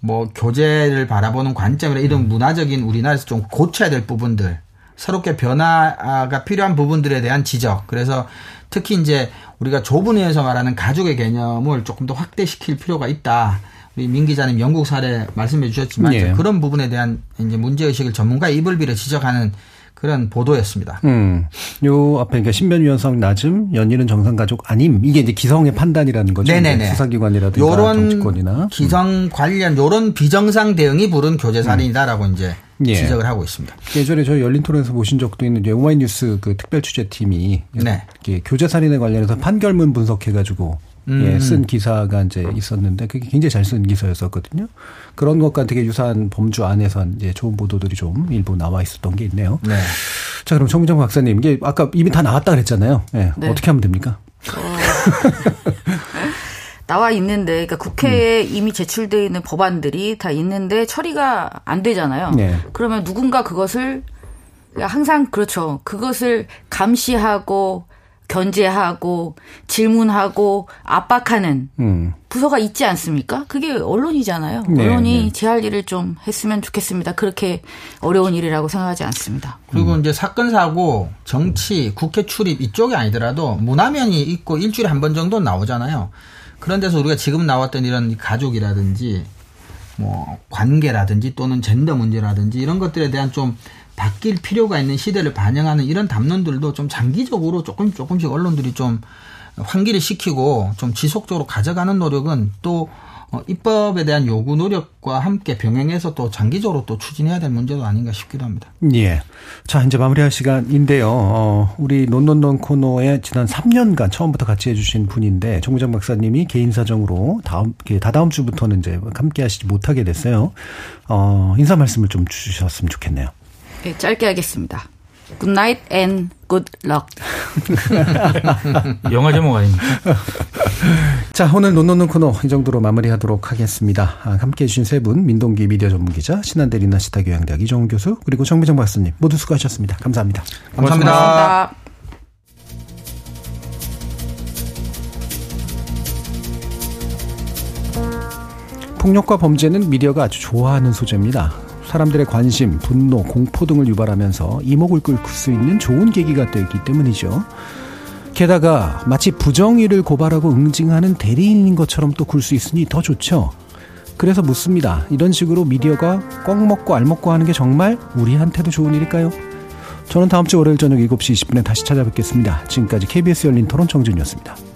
Speaker 4: 뭐 교제를 바라보는 관점이나 이런 문화적인 우리나라에서 좀 고쳐야 될 부분들 새롭게 변화가 필요한 부분들에 대한 지적. 그래서 특히 이제 우리가 좁은 의에서 말하는 가족의 개념을 조금 더 확대시킬 필요가 있다. 우리 민 기자님 영국 사례 말씀해 주셨지만 예. 그런 부분에 대한 이제 문제 의식을 전문가의 입을 빌어 지적하는 그런 보도였습니다. 음.
Speaker 1: 요 앞에 그러니까 신변위원성 낮음, 연인은 정상가족 아님 이게 이제 기성의 판단이라는 거죠. 네네네. 수사기관이라든가 요런 정치권이나
Speaker 4: 기성 관련 요런 비정상 대응이 부른 교제 살인이다라고 음. 이제 예. 지적을 하고 있습니다.
Speaker 1: 예전에 저희 열린 토론에서 보신 적도 있는 오마이뉴스 그 특별 취재팀이 네. 교제 살인에 관련해서 판결문 분석해가지고 음. 예, 쓴 기사가 이제 있었는데 그게 굉장히 잘 쓴 기사였었거든요. 그런 것과 되게 유사한 범주 안에서 이제 좋은 보도들이 좀 일부 나와 있었던 게 있네요. 네. 자, 그럼 정민정 박사님, 이게 아까 이미 다 나왔다 그랬잖아요. 예, 네. 어떻게 하면 됩니까? 어.
Speaker 3: 나와 있는데, 그러니까 국회에 음. 이미 제출되어 있는 법안들이 다 있는데 처리가 안 되잖아요. 네. 그러면 누군가 그것을 항상 그렇죠. 그것을 감시하고 견제하고 질문하고 압박하는 음. 부서가 있지 않습니까? 그게 언론이잖아요. 네, 언론이 네. 제할 일을 좀 했으면 좋겠습니다. 그렇게 어려운 일이라고 생각하지 않습니다.
Speaker 4: 그리고 음. 이제 사건 사고, 정치, 국회 출입 이쪽이 아니더라도 문화면이 있고 일주일에 한 번 정도 나오잖아요. 그런 데서 우리가 지금 나왔던 이런 가족이라든지 뭐 관계라든지 또는 젠더 문제라든지 이런 것들에 대한 좀 바뀔 필요가 있는 시대를 반영하는 이런 담론들도 좀 장기적으로 조금 조금씩 언론들이 좀 환기를 시키고 좀 지속적으로 가져가는 노력은 또 어, 입법에 대한 요구 노력과 함께 병행해서 또 장기적으로 또 추진해야 될 문제도 아닌가 싶기도 합니다.
Speaker 1: 예. 자, 이제 마무리할 시간인데요. 어, 우리 논논논 코너에 지난 3년간 처음부터 같이 해주신 분인데 정무장 박사님이 개인 사정으로 다음 다다음 주부터는 이제 함께 하시지 못하게 됐어요. 어, 인사 말씀을 좀 주셨으면 좋겠네요.
Speaker 3: 네, 짧게 하겠습니다. Good night and good luck.
Speaker 6: 영화 제목 아닙니까?
Speaker 1: 자, 오늘 논논논 코너 이 정도로 마무리하도록 하겠습니다. 아, 함께 해주신 세 분, 민동기 미디어 전문기자, 신한대 리나시타 교양대학 이정훈 교수, 그리고 정미정 박사님 모두 수고하셨습니다. 감사합니다.
Speaker 4: 감사합니다. 감사합니다.
Speaker 1: 폭력과 범죄는 미디어가 아주 좋아하는 소재입니다. 사람들의 관심, 분노, 공포 등을 유발하면서 이목을 끌 수 있는 좋은 계기가 되기 때문이죠. 게다가 마치 부정의를 고발하고 응징하는 대리인인 것처럼 또 굴 수 있으니 더 좋죠. 그래서 묻습니다. 이런 식으로 미디어가 꽉 먹고 알 먹고 하는 게 정말 우리한테도 좋은 일일까요? 저는 다음 주 월요일 저녁 7시 20분에 다시 찾아뵙겠습니다. 지금까지 KBS 열린 토론 정준이었습니다.